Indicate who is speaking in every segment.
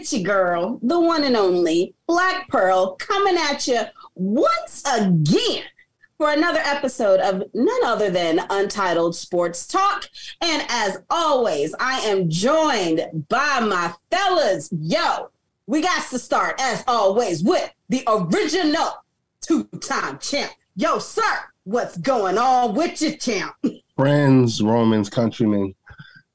Speaker 1: it's your girl, the one and only Black Pearl, coming at you once again for another episode of none other than Untitled Sports Talk. And as always, I am joined by my fellas. Yo, we got to start, as always, with the original two time champ. Yo, sir, what's going on with your champ?
Speaker 2: Friends, Romans, countrymen,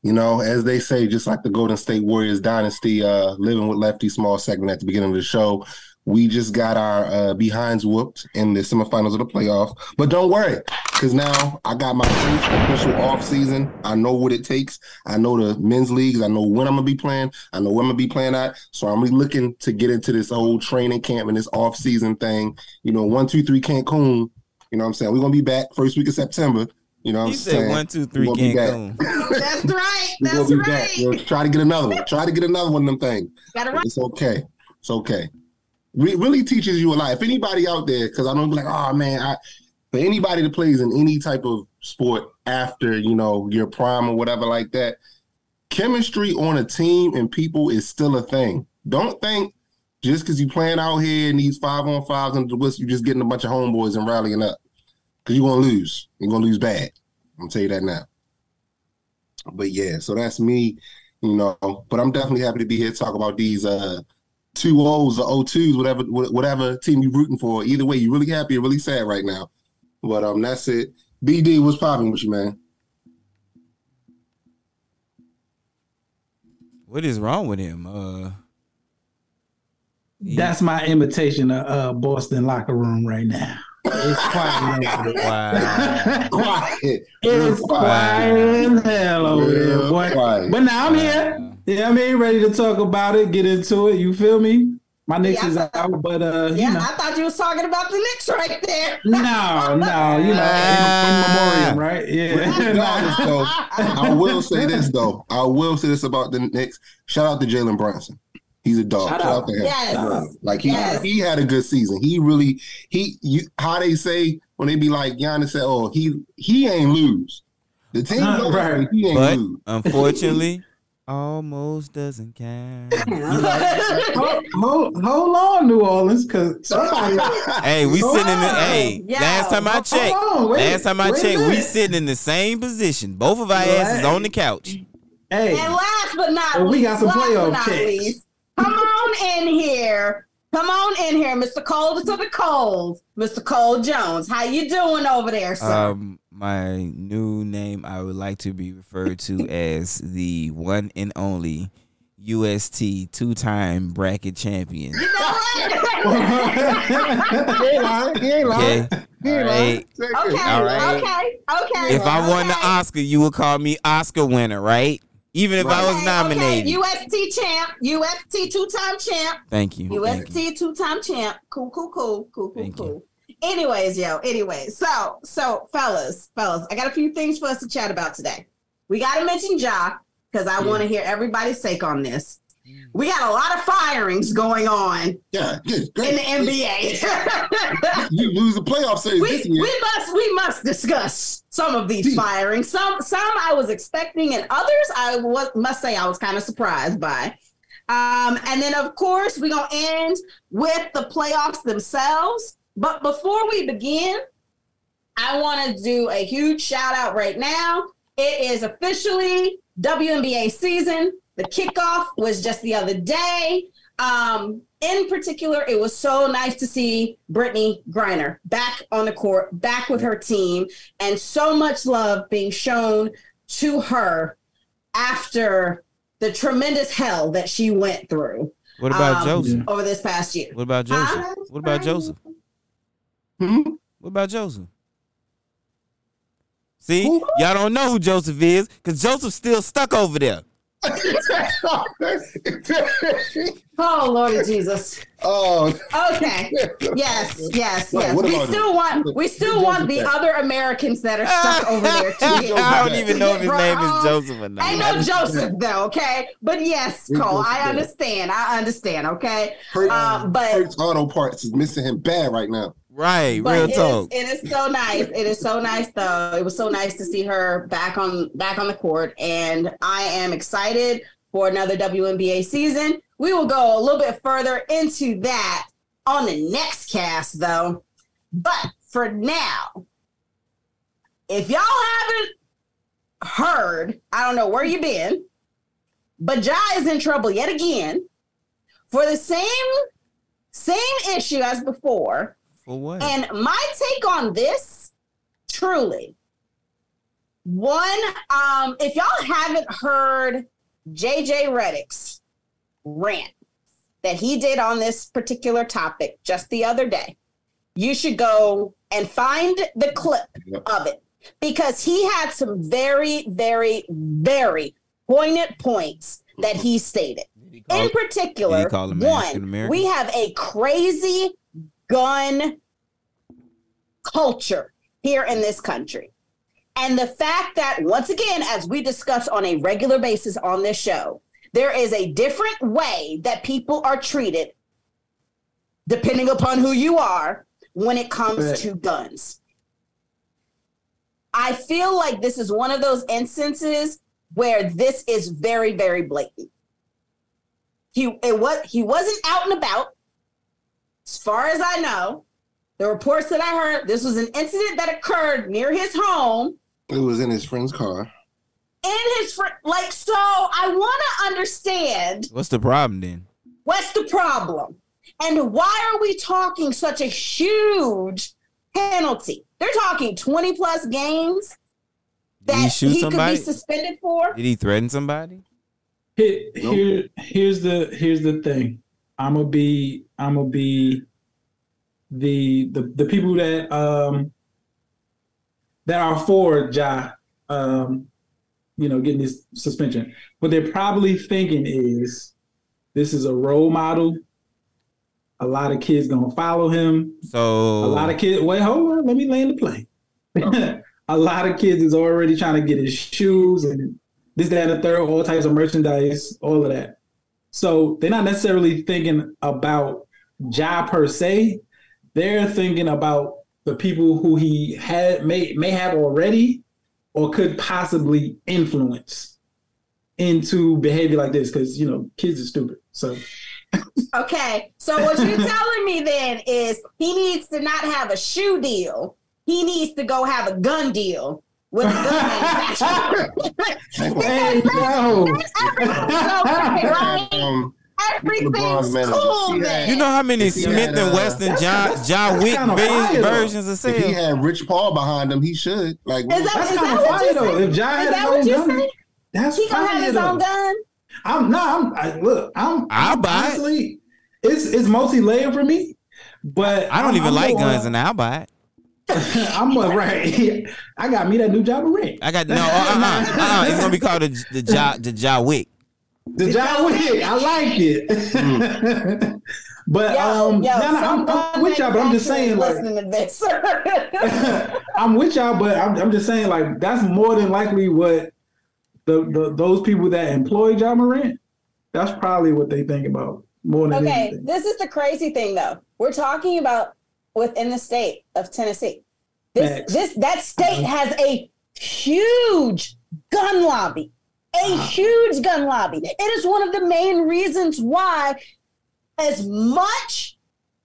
Speaker 2: you know, as they say, just like the Golden State Warriors dynasty, uh, living with Lefty Small segment at the beginning of the show. We just got our uh, behinds whooped in the semifinals of the playoff. But don't worry, because now I got my official off season. I know what it takes. I know the men's leagues. I know when I'm gonna be playing. I know when I'm gonna be playing at. So I'm really looking to get into this old training camp and this off season thing. You know, one, two, three Cancun. You know what I'm saying? We're gonna be back first week of September. You know what
Speaker 3: He
Speaker 2: I'm
Speaker 3: said
Speaker 2: saying?
Speaker 3: one, two, three,
Speaker 2: We're gonna
Speaker 3: Cancun.
Speaker 1: That's right.
Speaker 2: We're
Speaker 1: That's
Speaker 2: gonna be back.
Speaker 1: right.
Speaker 2: We'll try to get another one. Try to get another one of them things.
Speaker 1: Got it right.
Speaker 2: It's okay. It's okay. Re- really teaches you a lot. If anybody out there, because I don't be like, oh man, I for anybody that plays in any type of sport after you know your prime or whatever like that, chemistry on a team and people is still a thing. Don't think just because you playing out here in these five on fives and the whistle, you just getting a bunch of homeboys and rallying up. Because you're gonna lose. You're gonna lose bad. I'm gonna tell you that now. But yeah, so that's me, you know. But I'm definitely happy to be here to talk about these uh two O's or O twos, whatever whatever team you're rooting for. Either way, you're really happy or really sad right now. But um that's it. BD, what's popping with you, man?
Speaker 3: What is wrong with him? Uh, he-
Speaker 4: That's my imitation of uh, Boston locker room right now. It's quiet. in
Speaker 3: wow.
Speaker 2: Quiet.
Speaker 4: It
Speaker 2: Real
Speaker 4: is quiet in hell over there,
Speaker 2: Real
Speaker 4: boy.
Speaker 2: quiet.
Speaker 4: But now I'm here. Yeah, I mean, ready to talk about it, get into it. You feel me? My Knicks
Speaker 1: Yeah,
Speaker 4: is
Speaker 1: I
Speaker 4: out, but uh,
Speaker 1: Yeah,
Speaker 4: you know,
Speaker 1: I thought you was talking about the Knicks right there.
Speaker 4: no, no, you know, in, in memoriam, right?
Speaker 2: Regardless,
Speaker 4: Yeah.
Speaker 2: though, I will say this though. I will say this about the Knicks. Shout out to Jalen Brunson. He's a dog.
Speaker 4: Shout
Speaker 2: Shout,
Speaker 4: out.
Speaker 2: out to him.
Speaker 1: Yes.
Speaker 2: Like he
Speaker 1: Yes.
Speaker 2: he had a good season. He really he you how they say when they be like Giannis said, oh he he ain't lose. The team lost,
Speaker 4: Right.
Speaker 2: he ain't
Speaker 3: But
Speaker 2: lose.
Speaker 3: unfortunately, almost doesn't count.
Speaker 4: hold, hold, hold on, New Orleans, because somebody.
Speaker 3: Hey, we
Speaker 4: Hold
Speaker 3: sitting in the
Speaker 4: on.
Speaker 3: hey.
Speaker 1: Yeah.
Speaker 3: Last time I checked,
Speaker 4: on, wait-
Speaker 3: last time I checked, we sitting in the same position. Both of our
Speaker 4: Right.
Speaker 3: asses on the couch.
Speaker 4: Hey,
Speaker 1: And last but not
Speaker 4: Well, we got some playoff
Speaker 1: not
Speaker 4: checks.
Speaker 1: Least, come on in here. Come on in here, Mr. Cole to the Coles, Mr. Cole Jones. How you doing over there, sir?
Speaker 3: Um, my new name I would like to be referred to as the one and only UST two-time bracket champion.
Speaker 1: you know what?
Speaker 2: he ain't lying. He ain't lying.
Speaker 3: Okay,
Speaker 2: He ain't lying.
Speaker 3: right.
Speaker 1: Okay,
Speaker 3: All right.
Speaker 1: okay, okay.
Speaker 3: if I won the. Oscar, you would call me Oscar winner, right? Even if I was nominated.
Speaker 1: Okay. UST champ, UST two-time champ,
Speaker 3: Thank you.
Speaker 1: UST two-time champ. Cool, cool, cool, cool, cool,
Speaker 3: Thank you.
Speaker 1: cool. Anyways, yo, anyways. So, so fellas, fellas, I got a few things for us to chat about today. We got to mention Ja because I
Speaker 3: Yeah.
Speaker 1: want to hear everybody's take on this. We got a lot of firings going on
Speaker 2: Yeah, good,
Speaker 1: in the NBA.
Speaker 2: You lose the playoff series
Speaker 1: we,
Speaker 2: this year.
Speaker 1: we must we must discuss some of these firings. Some some I was expecting, and others I was, must say I was kind of surprised by. Um, and then of course we're gonna end with the playoffs themselves. But before we begin, I want to do a huge shout out right now. It is officially WNBA season. The kickoff was just the other day. Um, in particular, it was so nice to see Brittney Griner back on the court, back with her team, and so much love being shown to her after the tremendous hell that she went through
Speaker 3: What about
Speaker 1: Um,
Speaker 3: Joseph?
Speaker 1: over this past year.
Speaker 3: What about Joseph?
Speaker 1: Huh?
Speaker 3: What about Joseph?
Speaker 2: Hmm?
Speaker 3: What about Joseph? See, y'all don't know who Joseph is because Joseph's still stuck over there.
Speaker 1: Oh Lord Jesus.
Speaker 2: oh,
Speaker 1: Okay. Yes, yes,
Speaker 2: Wait,
Speaker 1: yes.
Speaker 2: what
Speaker 1: We still
Speaker 2: him?
Speaker 1: want we still
Speaker 2: Who
Speaker 1: want the
Speaker 2: Joseph
Speaker 1: other Americans that are stuck over there to get
Speaker 3: I don't even know if his name is Joseph or not.
Speaker 1: Ain't no Joseph though, okay? But yes,
Speaker 2: Who's
Speaker 1: Cole, I understand. I understand, okay?
Speaker 2: Hurts,
Speaker 1: Um, but
Speaker 2: Hurts Auto Parts is missing him bad right now.
Speaker 3: Right,
Speaker 1: but
Speaker 3: real
Speaker 1: it is,
Speaker 3: talk.
Speaker 1: it is so nice. It is so nice though. It was so nice to see her back on back on the court, and I am excited for another WNBA season. We will go a little bit further into that on the next cast, though. But for now, if y'all haven't heard, I don't know where you been, but Ja is in trouble yet again for the same same issue as before.
Speaker 3: For what?
Speaker 1: And my take on this, truly, one, um, if y'all haven't heard JJ Redick's rant that he did on this particular topic just the other day, you should go and find the clip of it because he had some very, very, very poignant points that he stated.
Speaker 3: Did he call-
Speaker 1: In particular,
Speaker 3: did he call
Speaker 1: one, we have a crazy gun culture here in this country. And the fact that, once again, as we discuss on a regular basis on this show, there is a different way that people are treated depending upon who you are when it comes
Speaker 4: Right.
Speaker 1: to guns. I feel like this is one of those instances where this is very, very blatant. He it was he wasn't out and about. As far as I know, the reports that I heard, this was an incident that occurred near his home
Speaker 2: It was in his friend's car.
Speaker 1: in his friend. Like, so I want to understand
Speaker 3: What's the problem then?
Speaker 1: what's the problem and why are we talking such a huge penalty? They're talking 20 plus games
Speaker 3: Did
Speaker 1: that
Speaker 3: he shoot
Speaker 1: he
Speaker 3: somebody?
Speaker 1: could be suspended for.
Speaker 3: Did he threaten somebody?
Speaker 4: Here, here, here's the here's the thing. I'm gonna be I'm gonna be the the the people that um that are for Ja um you know getting this suspension. What they're probably thinking is this is a role model. A lot of kids gonna follow him.
Speaker 3: So
Speaker 4: A lot of kids. Wait, hold on. Let me land the plane. a lot of kids is already trying to get his shoes and this, that, and the third, all types of merchandise, all of that. So they're not necessarily thinking about Ja per se. They're thinking about the people who he had may may have already or could possibly influence into behavior like this because you know kids are stupid. So
Speaker 1: Okay, so what you're telling me then is he needs to not have a shoe deal. He needs to go have a gun deal with a gun manufacturer.
Speaker 4: hey yo,
Speaker 1: okay, right?
Speaker 2: Um,
Speaker 1: Everything's cool,
Speaker 2: Yeah.
Speaker 3: you know how many Smith
Speaker 2: had,
Speaker 3: and
Speaker 2: uh,
Speaker 3: Weston John John Wick
Speaker 4: kinda
Speaker 3: vi-
Speaker 4: fire, though.
Speaker 3: versions of
Speaker 2: if he had Rich Paul behind him, he should. Like,
Speaker 1: Is that,
Speaker 4: That's
Speaker 1: is
Speaker 4: kind of
Speaker 1: what
Speaker 4: fire
Speaker 1: you
Speaker 4: though.
Speaker 1: say?
Speaker 4: If Ja
Speaker 1: Is
Speaker 4: had
Speaker 1: that
Speaker 4: his
Speaker 1: what
Speaker 4: own gun,
Speaker 1: say?
Speaker 4: that's
Speaker 1: He gonna
Speaker 4: fire
Speaker 1: have his
Speaker 4: though.
Speaker 1: own gun?
Speaker 4: I'm no, I'm I, look, I'm,
Speaker 3: I'll
Speaker 4: I'm
Speaker 3: buy it.
Speaker 4: honestly, it's it's multi layered for me, but
Speaker 3: I don't
Speaker 4: I'm-
Speaker 3: even
Speaker 4: I'm
Speaker 3: like guns,
Speaker 4: on-
Speaker 3: and I'll buy it.
Speaker 4: I'm a, right. I got me that new job ring.
Speaker 3: I got no. Uh, uh, uh, uh, it's gonna be called the the Ja the Ja Wick.
Speaker 4: The job Wick, I like it. but
Speaker 1: Yo,
Speaker 4: um,
Speaker 1: yo,
Speaker 4: no, no, I'm, I'm with y'all, but I'm just saying, like,
Speaker 1: to this.
Speaker 4: I'm with y'all, but I'm, I'm just saying, like, that's more than likely what the, the those people that employ John Morant, that's probably what they think about more than
Speaker 1: okay,
Speaker 4: anything.
Speaker 1: this is the crazy thing though. We're talking about within the state of Tennessee. This
Speaker 4: Facts.
Speaker 1: this that state has a huge gun lobby. A
Speaker 4: Uh-huh.
Speaker 1: huge gun lobby. It is one of the main reasons why as much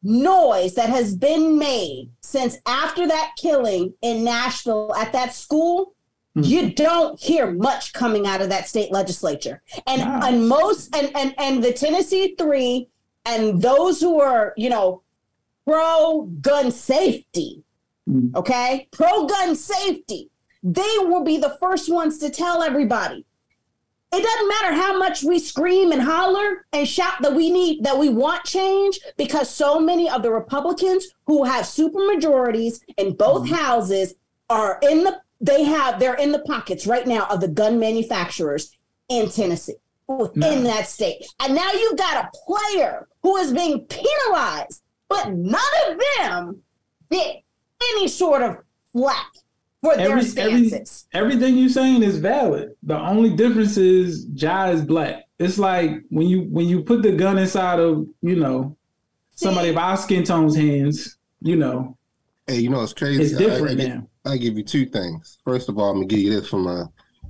Speaker 1: noise that has been made since after that killing in Nashville at that school,
Speaker 4: Hmm.
Speaker 1: you don't hear much coming out of that state legislature. And
Speaker 4: Wow.
Speaker 1: and most and and and the Tennessee 3 and those who are, you know, pro gun safety,
Speaker 4: Hmm.
Speaker 1: okay? Pro gun safety. They will be the first ones to tell everybody it doesn't matter how much we scream and holler and shout that we need that we want change because so many of the republicans who have super majorities in both houses are in the they have they're in the pockets right now of the gun manufacturers in tennessee within
Speaker 4: No.
Speaker 1: that state and now you've got a player who is being penalized but none of them get any sort of flack for their
Speaker 4: Every- every-
Speaker 1: stances
Speaker 4: Everything you're saying is valid. The only difference is Ja is black. It's like when you when you put the gun inside of you know somebody
Speaker 1: See?
Speaker 4: of our skin tone's hands, you know,
Speaker 2: hey, you know, it's crazy.
Speaker 4: it's
Speaker 2: I-
Speaker 4: different
Speaker 2: I, I,
Speaker 4: now.
Speaker 2: I give you two things. First of all, I'm gonna give you this from uh,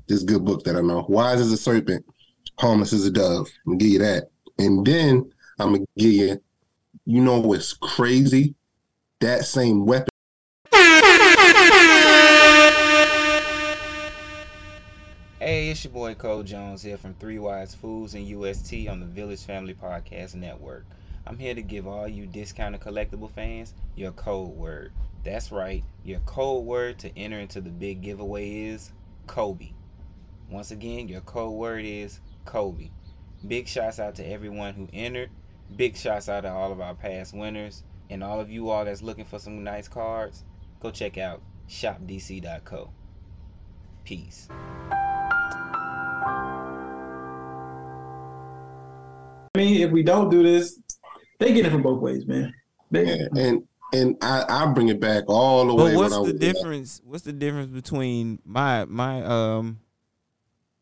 Speaker 2: this good book that I know. Wise as a serpent. harmless as a dove. I'm gonna give you that. And then I'm gonna give you, you know what's crazy? That same weapon.
Speaker 3: Hey, it's your boy Cole Jones here from Three Wise Foods and UST on the Village Family Podcast Network. I'm here to give all you discounted collectible fans your code word. That's right, your code word to enter into the big giveaway is Kobe. Once again, your code word is Kobe. Big shouts out to everyone who entered. Big shots out to all of our past winners. And all of you all that's looking for some nice cards, go check out shopdc.co. Peace.
Speaker 4: I mean, if we don't do this, they get it from both ways, man. They,
Speaker 2: Yeah, and and I I bring it back all the way.
Speaker 3: But what's
Speaker 2: when
Speaker 3: the
Speaker 2: was-
Speaker 3: difference? What's the difference between my my um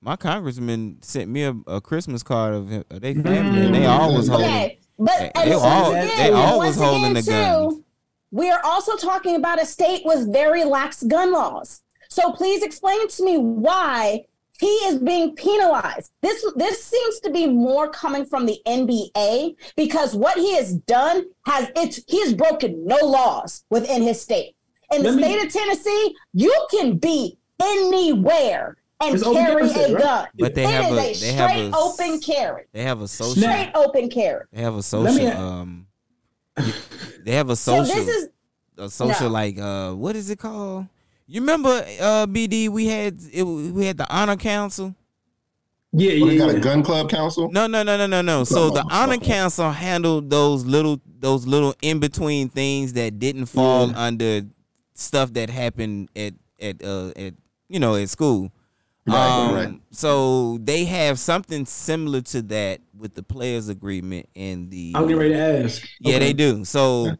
Speaker 3: my congressman sent me a, a Christmas card of their mm-hmm. family, and they always hold.
Speaker 1: Okay, but
Speaker 3: They-
Speaker 1: and
Speaker 3: they all-
Speaker 1: again-
Speaker 3: they always
Speaker 1: once
Speaker 3: holding the guns.
Speaker 1: too, We are also talking about a state with very lax gun laws. So please explain to me why he is being penalized. This this seems to be more coming from the NBA because what he has done has it's he has broken no laws within his state. In the
Speaker 4: Let me-
Speaker 1: state of Tennessee, you can be anywhere and carry
Speaker 4: carry state,
Speaker 1: a
Speaker 4: right?
Speaker 1: gun.
Speaker 3: But they
Speaker 1: It
Speaker 3: have
Speaker 1: is
Speaker 3: a
Speaker 1: a
Speaker 3: they have
Speaker 1: straight
Speaker 3: a
Speaker 1: open carry.
Speaker 3: They have a social.
Speaker 4: Snap.
Speaker 1: Straight open carry.
Speaker 3: They have a
Speaker 4: Let
Speaker 3: social.
Speaker 4: me-
Speaker 3: um, they have a social
Speaker 1: So
Speaker 3: social.
Speaker 1: this is
Speaker 3: a social
Speaker 1: No.
Speaker 3: like uh, what is it called? You remember uh BD? We had it. We had the honor council.
Speaker 4: yeah,
Speaker 2: Well, they
Speaker 4: yeah,
Speaker 2: got a gun club council.
Speaker 3: No, no, no, no, no, no. So the honor council handled those little, those little in between things that didn't fall
Speaker 4: Yeah.
Speaker 3: under stuff that happened at at uh at you know at school.
Speaker 2: Right,
Speaker 3: um,
Speaker 2: right.
Speaker 3: So they have something similar to that with the players agreement and the.
Speaker 4: I was getting ready to ask.
Speaker 3: Yeah,
Speaker 4: Okay.
Speaker 3: they do. So,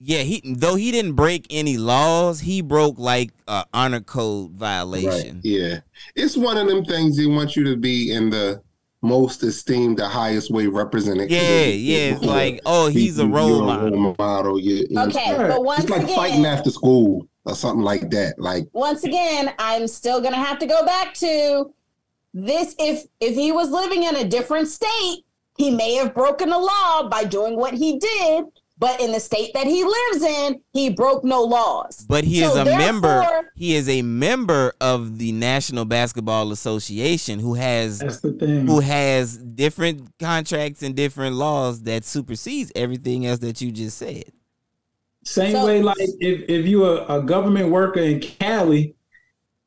Speaker 3: yeah, he though he didn't break any laws, he broke like a honor code
Speaker 2: Right.
Speaker 3: violation.
Speaker 2: Yeah, it's one of them things they want you to be in the most esteemed, the highest way represented.
Speaker 3: Yeah, yeah. It's like, oh, he's a
Speaker 2: you're
Speaker 3: role model.
Speaker 2: model. Yeah,
Speaker 1: okay,
Speaker 4: Right.
Speaker 1: but once
Speaker 2: it's like
Speaker 1: again,
Speaker 2: fighting after school or something like that. Like,
Speaker 1: once again, I'm still gonna have to go back to this. If if he was living in a different state, he may have broken the law by doing what he did. But in the state that he lives in, he broke no laws.
Speaker 3: But he is a member. He is a member of the National Basketball Association who has
Speaker 4: That's the thing.
Speaker 3: who has different contracts and different laws that supersedes everything else that you just said.
Speaker 4: Same
Speaker 1: So-
Speaker 4: way, like if, if you are a government worker in Cali,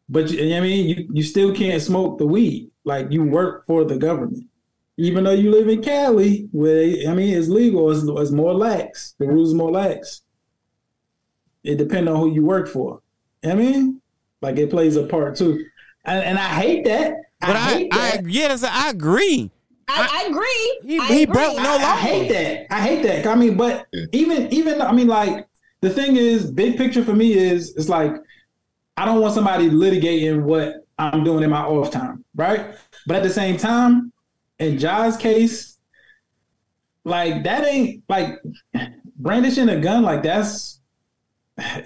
Speaker 4: but you, I mean, you, you still can't smoke the weed. Like you work for the government, even though you live in Cali, where I mean, it's legal. It's, it's more lax. The rules are more lax. It depends on who you work for. I mean, like it plays a part too, and, and I hate that.
Speaker 3: But
Speaker 4: I,
Speaker 3: I,
Speaker 4: hate
Speaker 3: I,
Speaker 4: that.
Speaker 3: yes, I agree.
Speaker 1: I, I agree.
Speaker 3: He-
Speaker 1: I
Speaker 3: he
Speaker 1: agree.
Speaker 3: broke no
Speaker 4: I, I hate that. I hate that. I mean, but even even I mean, like the thing is, big picture for me is it's like I don't want somebody litigating what I'm doing in my off time, right? But at the same time, in Ja's case, like that ain't like brandishing a gun. Like that's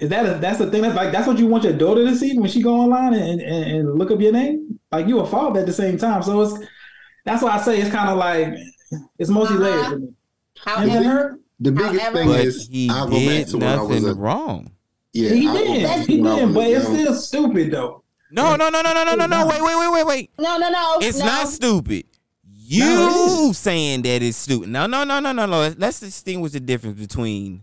Speaker 4: is that a, that's the thing that's like that's what you want your daughter to see when she go online and, and, and look up your name. Like you a father at the same time, so it's that's why I say it's kind of like it's multi layered
Speaker 1: Uh-huh.
Speaker 4: for me.
Speaker 1: However,
Speaker 2: the biggest
Speaker 1: However-
Speaker 2: thing is,
Speaker 3: he
Speaker 2: I'll go back
Speaker 3: did
Speaker 2: to when I was
Speaker 3: nothing
Speaker 2: a
Speaker 3: wrong.
Speaker 2: yeah.
Speaker 4: he
Speaker 2: I'll go
Speaker 4: did,
Speaker 2: back to
Speaker 4: he
Speaker 2: when I
Speaker 4: did,
Speaker 2: was
Speaker 4: but
Speaker 2: a
Speaker 4: it's
Speaker 2: young-
Speaker 4: still stupid though.
Speaker 3: No, no, no, no, no, no, no, no. Wait, wait, wait, wait, wait.
Speaker 1: no, no, no.
Speaker 3: It's
Speaker 1: no.
Speaker 3: not stupid. You
Speaker 4: No, it
Speaker 3: saying that it's stupid. No, no, no, no, no, no. Let's distinguish the difference between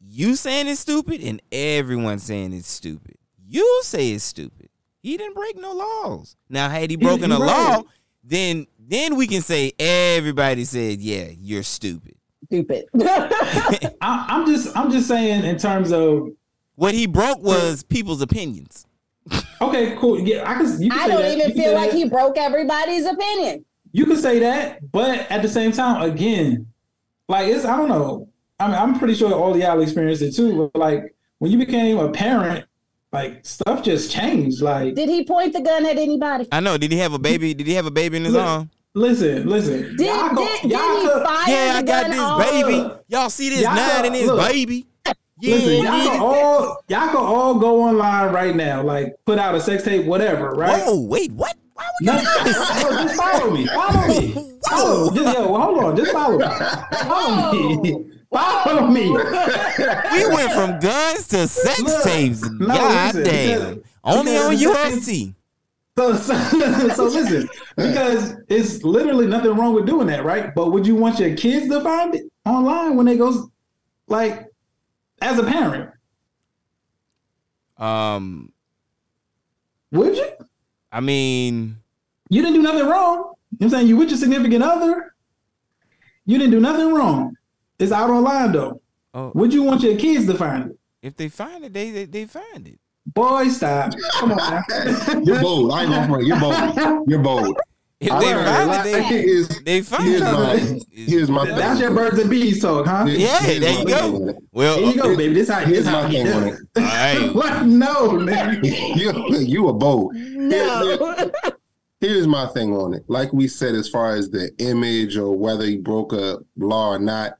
Speaker 3: you saying it's stupid and everyone saying it's stupid. You say it's stupid. He didn't break no laws. Now, had he broken a
Speaker 4: you're
Speaker 3: law,
Speaker 4: right.
Speaker 3: Then then we can say everybody said, yeah, you're stupid.
Speaker 1: Stupid.
Speaker 4: I, I'm just I'm just saying in terms of
Speaker 3: What he broke was people's opinions.
Speaker 4: okay, cool. Yeah, I can. You can
Speaker 1: I
Speaker 4: say
Speaker 1: don't
Speaker 4: that.
Speaker 1: even
Speaker 4: You
Speaker 1: feel like
Speaker 4: that.
Speaker 1: he broke everybody's opinion.
Speaker 4: You can say that, but at the same time, again, like it's I don't know. I mean, I'm pretty sure all y'all experienced it too. But like when you became a parent, like stuff just changed. Like
Speaker 1: Did he point the gun at anybody?
Speaker 3: I know. Did he have a baby? Did he have a baby in his
Speaker 4: Look,
Speaker 3: arm?
Speaker 4: listen, listen.
Speaker 1: Did,
Speaker 4: Y'all go-
Speaker 1: did, did
Speaker 4: y'all
Speaker 1: he
Speaker 4: go-
Speaker 1: fire
Speaker 3: Yeah, I got
Speaker 1: gun
Speaker 3: this
Speaker 1: off?
Speaker 3: baby. Y'all see this
Speaker 4: Y'all
Speaker 3: nine
Speaker 4: go-
Speaker 3: in his
Speaker 4: look.
Speaker 3: baby? Yeah,
Speaker 4: Listen, y'all can all y'all can all go online right now, like put out a sex tape, whatever, right?
Speaker 3: Whoa, wait, what?
Speaker 4: Why would you no, no, just follow me. Follow me. Follow. Just, yo, hold on. Just follow me. Follow me. Follow me.
Speaker 3: We went from guns to sex
Speaker 4: Look,
Speaker 3: tapes.
Speaker 4: no,
Speaker 3: God
Speaker 4: listen,
Speaker 3: damn.
Speaker 4: because-
Speaker 3: Only on
Speaker 4: because-
Speaker 3: UST.
Speaker 4: So, so, so listen, because it's literally nothing wrong with doing that, right? But would you want your kids to find it online when they go, like, as a parent?
Speaker 3: Um,
Speaker 4: Would you?
Speaker 3: I mean,
Speaker 4: You didn't do nothing wrong. You know what I'm saying? You with your significant other. You didn't do nothing wrong. It's out online though.
Speaker 3: Oh.
Speaker 4: Would you want your kids to find it?
Speaker 3: if they find it, they they, they find it.
Speaker 4: Boy, stop. Come on.
Speaker 2: You're bold. I ain't gonna front. You're bold. You're bold.
Speaker 3: If
Speaker 2: All
Speaker 3: they find it, they
Speaker 2: here's,
Speaker 3: they find
Speaker 2: here's
Speaker 3: it.
Speaker 2: my here's my
Speaker 4: That's your birds and bees talk, huh?
Speaker 3: Yeah,
Speaker 2: here's
Speaker 3: there you go.
Speaker 2: thing.
Speaker 3: Well,
Speaker 4: There you go, baby. This is how
Speaker 2: Here's
Speaker 4: how
Speaker 2: my thing on it.
Speaker 4: it.
Speaker 3: all right.
Speaker 4: What? No, man.
Speaker 2: you you a bold.
Speaker 1: No.
Speaker 2: Here's my thing on it. Like we said, as far as the image or whether he broke a law or not,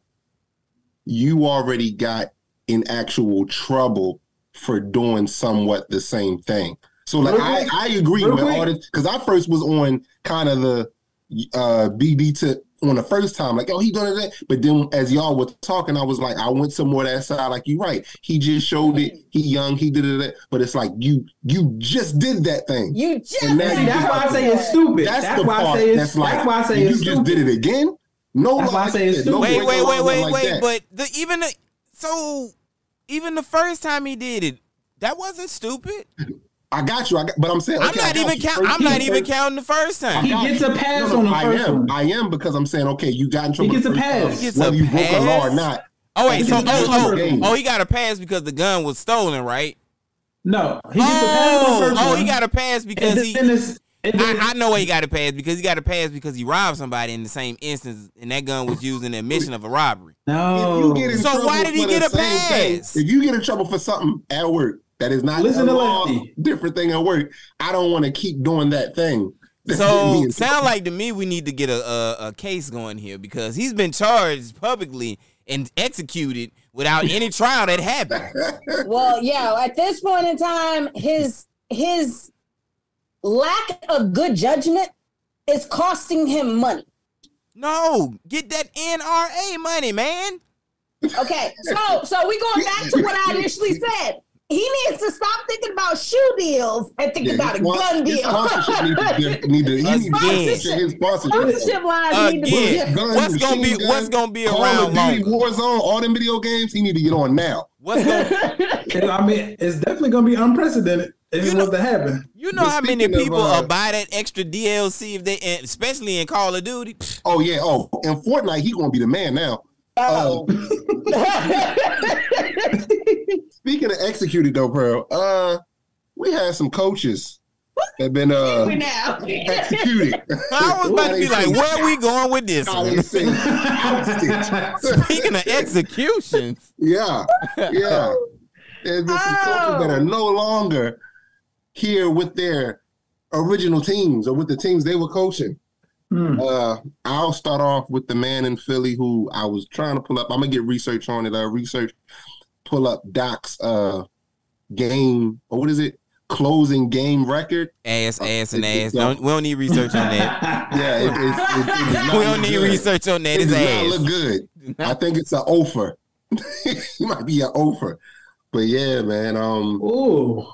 Speaker 2: you already got in actual trouble for doing somewhat the same thing. So like
Speaker 4: Real
Speaker 2: I,
Speaker 4: quick.
Speaker 2: I agree with
Speaker 4: quick.
Speaker 2: all this because I first was on kind of the uh BD tip on the first time, like, oh, he doing that. But then as y'all were talking, I was like, I went some more that side, like you right. He just showed it, he young, he did it, but it's like you you just did that thing.
Speaker 1: You just
Speaker 2: And now
Speaker 4: that's why I say it's stupid.
Speaker 2: That's,
Speaker 4: That's,
Speaker 2: the
Speaker 4: why I say it's.
Speaker 2: that's like
Speaker 4: that's why I say
Speaker 2: you
Speaker 4: it's
Speaker 2: just
Speaker 4: stupid.
Speaker 2: did it again. No,
Speaker 4: That's why I say it's.
Speaker 2: No
Speaker 4: stupid.
Speaker 3: Wait, wait, wait, wait,
Speaker 2: like
Speaker 3: wait. But the even the so even the first time he did it, that wasn't stupid.
Speaker 2: I got you. I got, but I'm saying
Speaker 3: I'm not even
Speaker 2: you.
Speaker 3: count. I'm not even counting the first time.
Speaker 4: He gets a pass
Speaker 2: No, no,
Speaker 4: on the
Speaker 2: I
Speaker 4: first
Speaker 2: am.
Speaker 4: one.
Speaker 2: I am because I'm saying okay, you got in trouble.
Speaker 4: He
Speaker 2: gets
Speaker 4: a pass.
Speaker 2: time,
Speaker 3: He gets
Speaker 2: whether
Speaker 3: a
Speaker 2: you broke a law or
Speaker 3: pass?
Speaker 2: not.
Speaker 3: Oh wait, so
Speaker 2: He
Speaker 3: oh, oh, oh, he got a pass because the gun was stolen, right?
Speaker 4: No, he gets a pass on the
Speaker 3: Oh,
Speaker 4: first
Speaker 3: oh,
Speaker 4: one.
Speaker 3: he got a pass because
Speaker 4: and
Speaker 3: he.
Speaker 4: Then it's, and then
Speaker 3: I, I know why he got a pass because he got a pass because he robbed somebody in the same instance, and that gun was used in the admission of a robbery.
Speaker 4: no.
Speaker 2: If you get in
Speaker 3: So why did he get a
Speaker 2: same thing-
Speaker 3: pass?
Speaker 2: if you get in trouble for something at work that is not
Speaker 4: Listen
Speaker 2: a
Speaker 4: to
Speaker 2: law,
Speaker 4: Lefty.
Speaker 2: different thing at work, I don't want to keep doing that thing. That's getting me
Speaker 3: So sound like to me we need to get a, a a case going here because he's been charged publicly and executed without any trial that happened.
Speaker 1: Well, yeah, at this point in time, his his lack of good judgment is costing him money.
Speaker 3: No, get that NRA money, man.
Speaker 1: Okay, so so we going back to what I initially said. He needs to stop thinking about shoe deals and think
Speaker 2: Yeah,
Speaker 1: about a
Speaker 2: his spons-
Speaker 1: gun
Speaker 2: his
Speaker 1: deal.
Speaker 2: sponsorship need to, give- need to, he need to
Speaker 3: Again.
Speaker 2: switch his sponsorship.
Speaker 1: Sponsorship lines need to be
Speaker 3: Again,
Speaker 1: different.
Speaker 2: Guns,
Speaker 3: what's gonna be
Speaker 2: machine
Speaker 3: what's gonna be
Speaker 2: Call
Speaker 3: around
Speaker 2: of Duty,
Speaker 3: longer?
Speaker 2: Warzone, all them video games, he need to get on now.
Speaker 3: What's gonna
Speaker 4: I mean, it's definitely gonna be unprecedented if
Speaker 3: You
Speaker 4: it
Speaker 3: know-
Speaker 4: was to happen.
Speaker 3: you know
Speaker 2: But
Speaker 3: how many
Speaker 2: speaking of,
Speaker 3: people
Speaker 2: uh,
Speaker 3: buy that extra DLC if they and especially in Call of Duty?
Speaker 2: Oh yeah. Oh, in Fortnite, he gonna be the man now.
Speaker 1: Oh.
Speaker 2: Speaking of executed though, Pearl, uh, we had some coaches that been uh executed.
Speaker 3: I was about to be like, where are we going with this?
Speaker 2: How they
Speaker 3: one?
Speaker 2: say ousted.
Speaker 3: Speaking of executions,
Speaker 2: Yeah, yeah. There's been some coaches that are no longer here with their original teams or with the teams they were coaching.
Speaker 4: Hmm.
Speaker 2: Uh, I'll start off with the man in Philly who I was trying to pull up. I'm gonna get research on it. Uh, research, pull up Doc's uh game or what is it? Closing game record.
Speaker 3: ass, ass, and ass. Don't, we don't need research on that.
Speaker 2: Yeah, it, it's it, it
Speaker 3: We don't need
Speaker 2: good.
Speaker 3: research on that.
Speaker 2: It
Speaker 3: It's
Speaker 2: does not look good. I think it's an offer. it might be an offer. But yeah, man. Um,
Speaker 4: Ooh,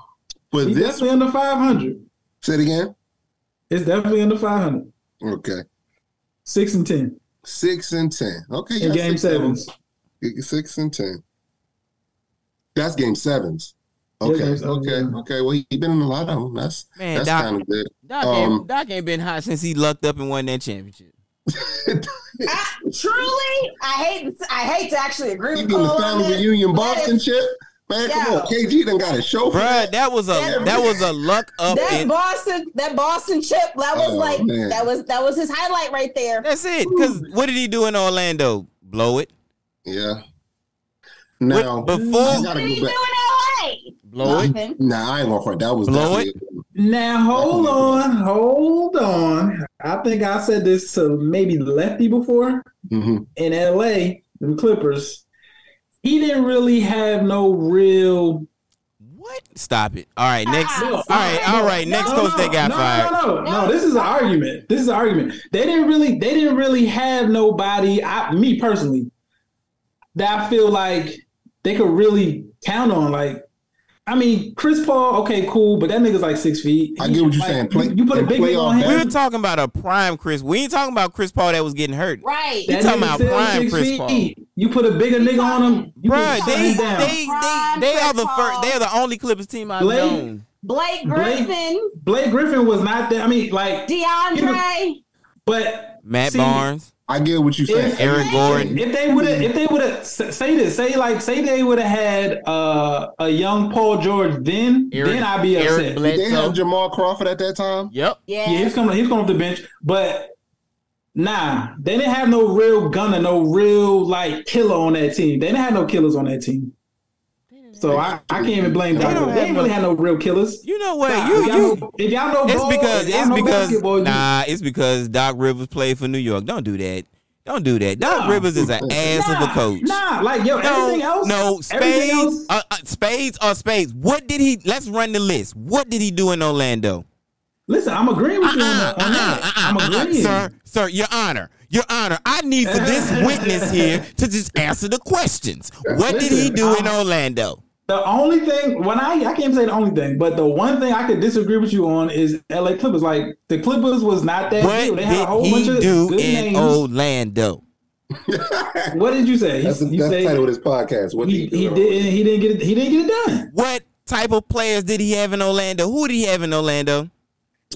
Speaker 2: but
Speaker 4: he's
Speaker 2: this
Speaker 4: definitely under five hundred.
Speaker 2: say it again.
Speaker 4: It's definitely under five hundred.
Speaker 2: Okay,
Speaker 4: Six and ten
Speaker 2: six and ten. Okay,
Speaker 4: in game
Speaker 2: six of them.
Speaker 4: sevens.
Speaker 2: Six and ten. That's game sevens. Okay,
Speaker 4: game
Speaker 2: okay,
Speaker 4: yeah.
Speaker 2: okay. Well, he been in a lot of them. That's
Speaker 3: Man,
Speaker 2: that's
Speaker 3: Doc,
Speaker 2: kind of good.
Speaker 3: Doc,
Speaker 2: um,
Speaker 3: ain't, Doc ain't been hot since he lucked up and won that championship.
Speaker 1: I, truly, I hate I hate to actually agree
Speaker 2: he
Speaker 1: with
Speaker 2: been the family reunion
Speaker 1: That
Speaker 2: Boston chip. Man, come
Speaker 1: Yeah.
Speaker 2: on. KG done got a show for
Speaker 3: Bruh,
Speaker 2: that.
Speaker 3: that was a
Speaker 1: That-
Speaker 3: that was a luck up
Speaker 1: That
Speaker 3: and
Speaker 1: Boston, that Boston chip, that was
Speaker 2: Oh,
Speaker 1: like
Speaker 2: man.
Speaker 1: that was that was his highlight right there.
Speaker 3: that's it. Cause what did he do in Orlando? Blow it.
Speaker 2: Yeah. Now,
Speaker 3: What- before-
Speaker 2: I
Speaker 1: What
Speaker 2: gotta
Speaker 1: did he do in LA?
Speaker 3: Blow it.
Speaker 1: Nothing.
Speaker 2: Nah, I ain't going for it. That was
Speaker 3: Blow
Speaker 2: definitely-
Speaker 4: Now hold on, hold on. I think I said this to maybe Lefty before
Speaker 2: Mhm.
Speaker 4: in LA, the Clippers. He didn't really have no real
Speaker 3: What? Stop it. All right, next.
Speaker 1: No,
Speaker 3: all right, all right. Next
Speaker 1: no,
Speaker 3: coach that got
Speaker 4: no,
Speaker 3: fired.
Speaker 4: No, no, no, no. This is an argument. This is an argument. They didn't really, they didn't really have nobody. I, me personally, that I feel like they could really count on. Like, I mean, Chris Paul, okay, cool, but that nigga's like six feet.
Speaker 2: I get what you're
Speaker 4: Like,
Speaker 2: saying. Play,
Speaker 4: you, you put a big nigga
Speaker 2: playoff
Speaker 4: on
Speaker 3: We
Speaker 4: him.
Speaker 3: were talking about a prime Chris. We ain't talking about Chris Paul that was getting hurt.
Speaker 1: Right.
Speaker 3: You
Speaker 4: That
Speaker 3: talking about prime Chris
Speaker 4: feet.
Speaker 3: Paul.
Speaker 4: You put a bigger nigga on him, you
Speaker 3: Bruh,
Speaker 4: can
Speaker 3: they
Speaker 4: shut down.
Speaker 3: they they
Speaker 1: Prime
Speaker 3: they are the first. They are the only Clippers team I've
Speaker 4: Blake?
Speaker 3: known.
Speaker 1: Blake
Speaker 4: Blake-
Speaker 1: Griffin,
Speaker 4: Blake Griffin was not there. I mean, like,
Speaker 1: DeAndre.
Speaker 4: but
Speaker 3: Matt
Speaker 4: See,
Speaker 3: Barnes.
Speaker 2: I get what you're saying.
Speaker 4: If-
Speaker 3: Eric Gordon.
Speaker 4: If they would have, if they would have, say this, say like, say they would have had uh, a young Paul George, then
Speaker 3: Eric-
Speaker 4: then I'd be upset.
Speaker 2: Did they
Speaker 3: Bledsoe.
Speaker 2: have Jamal Crawford at that time?
Speaker 3: Yep.
Speaker 1: Yeah.
Speaker 4: Yeah, he's coming. He's coming off the bench, but nah, they didn't have no real gunner, no real like killer on that team. They didn't have no killers on that team. So I, I can't even blame
Speaker 3: They
Speaker 4: them. They
Speaker 3: have
Speaker 4: didn't really
Speaker 3: no-
Speaker 4: have no real killers.
Speaker 3: You know what?
Speaker 4: Nah,
Speaker 3: you
Speaker 4: if y'all
Speaker 3: you.
Speaker 4: know, if y'all know
Speaker 3: It's
Speaker 4: ball,
Speaker 3: because
Speaker 4: y'all
Speaker 3: it's
Speaker 4: know
Speaker 3: because
Speaker 4: basketball, you-
Speaker 3: nah. It's because Doc Rivers played for New York. Don't do that. Don't do that. Doc
Speaker 4: Nah.
Speaker 3: Rivers is an ass of a coach.
Speaker 4: Nah, like yo, everything else.
Speaker 3: no, spades,
Speaker 4: else-
Speaker 3: uh, uh, spades or spades. What did he? Let's run the list. What did he do in Orlando?
Speaker 4: Listen, I'm agreeing with you on,
Speaker 3: Uh-uh,
Speaker 4: that- on that.
Speaker 3: uh-uh,
Speaker 4: I'm
Speaker 3: uh-uh, uh-uh.
Speaker 4: agreeing.
Speaker 3: Sir, sir, your honor, your honor. I need for this witness here to just answer the questions. What did he do in
Speaker 4: I'm-
Speaker 3: Orlando?
Speaker 4: The only thing when I I can't say the only thing, but the one thing I could disagree with you on is LA Clippers. Like the Clippers was not that
Speaker 3: What
Speaker 4: good. They had a whole bunch of
Speaker 3: do
Speaker 4: good
Speaker 3: in
Speaker 4: names.
Speaker 3: Orlando?
Speaker 4: What did you say?
Speaker 2: That's, the,
Speaker 4: you
Speaker 2: that's the
Speaker 4: say
Speaker 2: title of this podcast. What
Speaker 4: he,
Speaker 2: did he,
Speaker 4: he didn't he didn't get it he didn't get it done.
Speaker 3: What type of players did he have in Orlando? Who did he have in Orlando?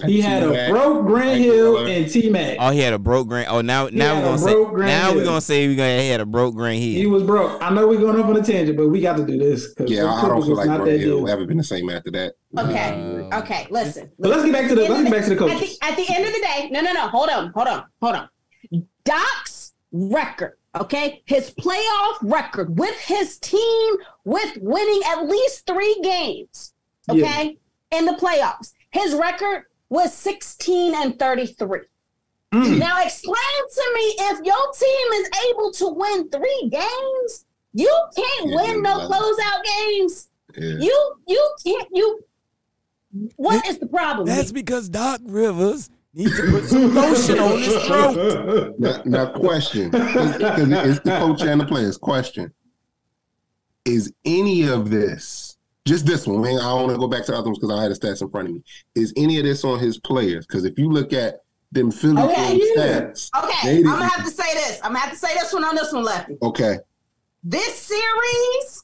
Speaker 4: He had a
Speaker 2: T-Mac.
Speaker 4: broke Grant Hill and T Mac.
Speaker 3: Oh, he had a broke Grant. Oh, now now we're gonna say
Speaker 4: Grant
Speaker 3: now we're gonna say we're gonna he had a broke Grant Hill.
Speaker 4: He was broke. I know we're going off on a tangent, but we got to do this because
Speaker 2: Yeah, I don't feel like
Speaker 4: not
Speaker 2: Brett
Speaker 4: that
Speaker 2: Hill
Speaker 4: deal.
Speaker 2: ever been the same after that.
Speaker 1: Okay.
Speaker 3: Uh,
Speaker 1: Okay. Listen.
Speaker 4: But let's get back to the let's get back to the
Speaker 1: At the, at the end of the day, no, no, no. Hold on. Hold on. Hold on. Doc's record, okay? His playoff record with his team, with winning at least three games, okay, in the playoffs. His record was 16 and 33.
Speaker 4: Mm.
Speaker 1: Now, explain to me if your team is able to win three games, you can't
Speaker 2: Yeah,
Speaker 1: win no
Speaker 2: yeah.
Speaker 1: closeout games.
Speaker 2: Yeah.
Speaker 1: You you can't you. What is the problem?
Speaker 3: That's because Doc Rivers needs to put some lotion on his throat.
Speaker 2: Now, now question, because it's the coach and the players. Question: Is any of this just this one? man, I don't want to go back to the other ones because I had the stats in front of me. Is any of this on his players? Because if you look at them Philly
Speaker 1: Okay,
Speaker 4: yeah.
Speaker 2: stats,
Speaker 1: Okay, I'm gonna have to say this. I'm gonna have to say this one on this one, Lefty.
Speaker 2: okay,
Speaker 1: This series,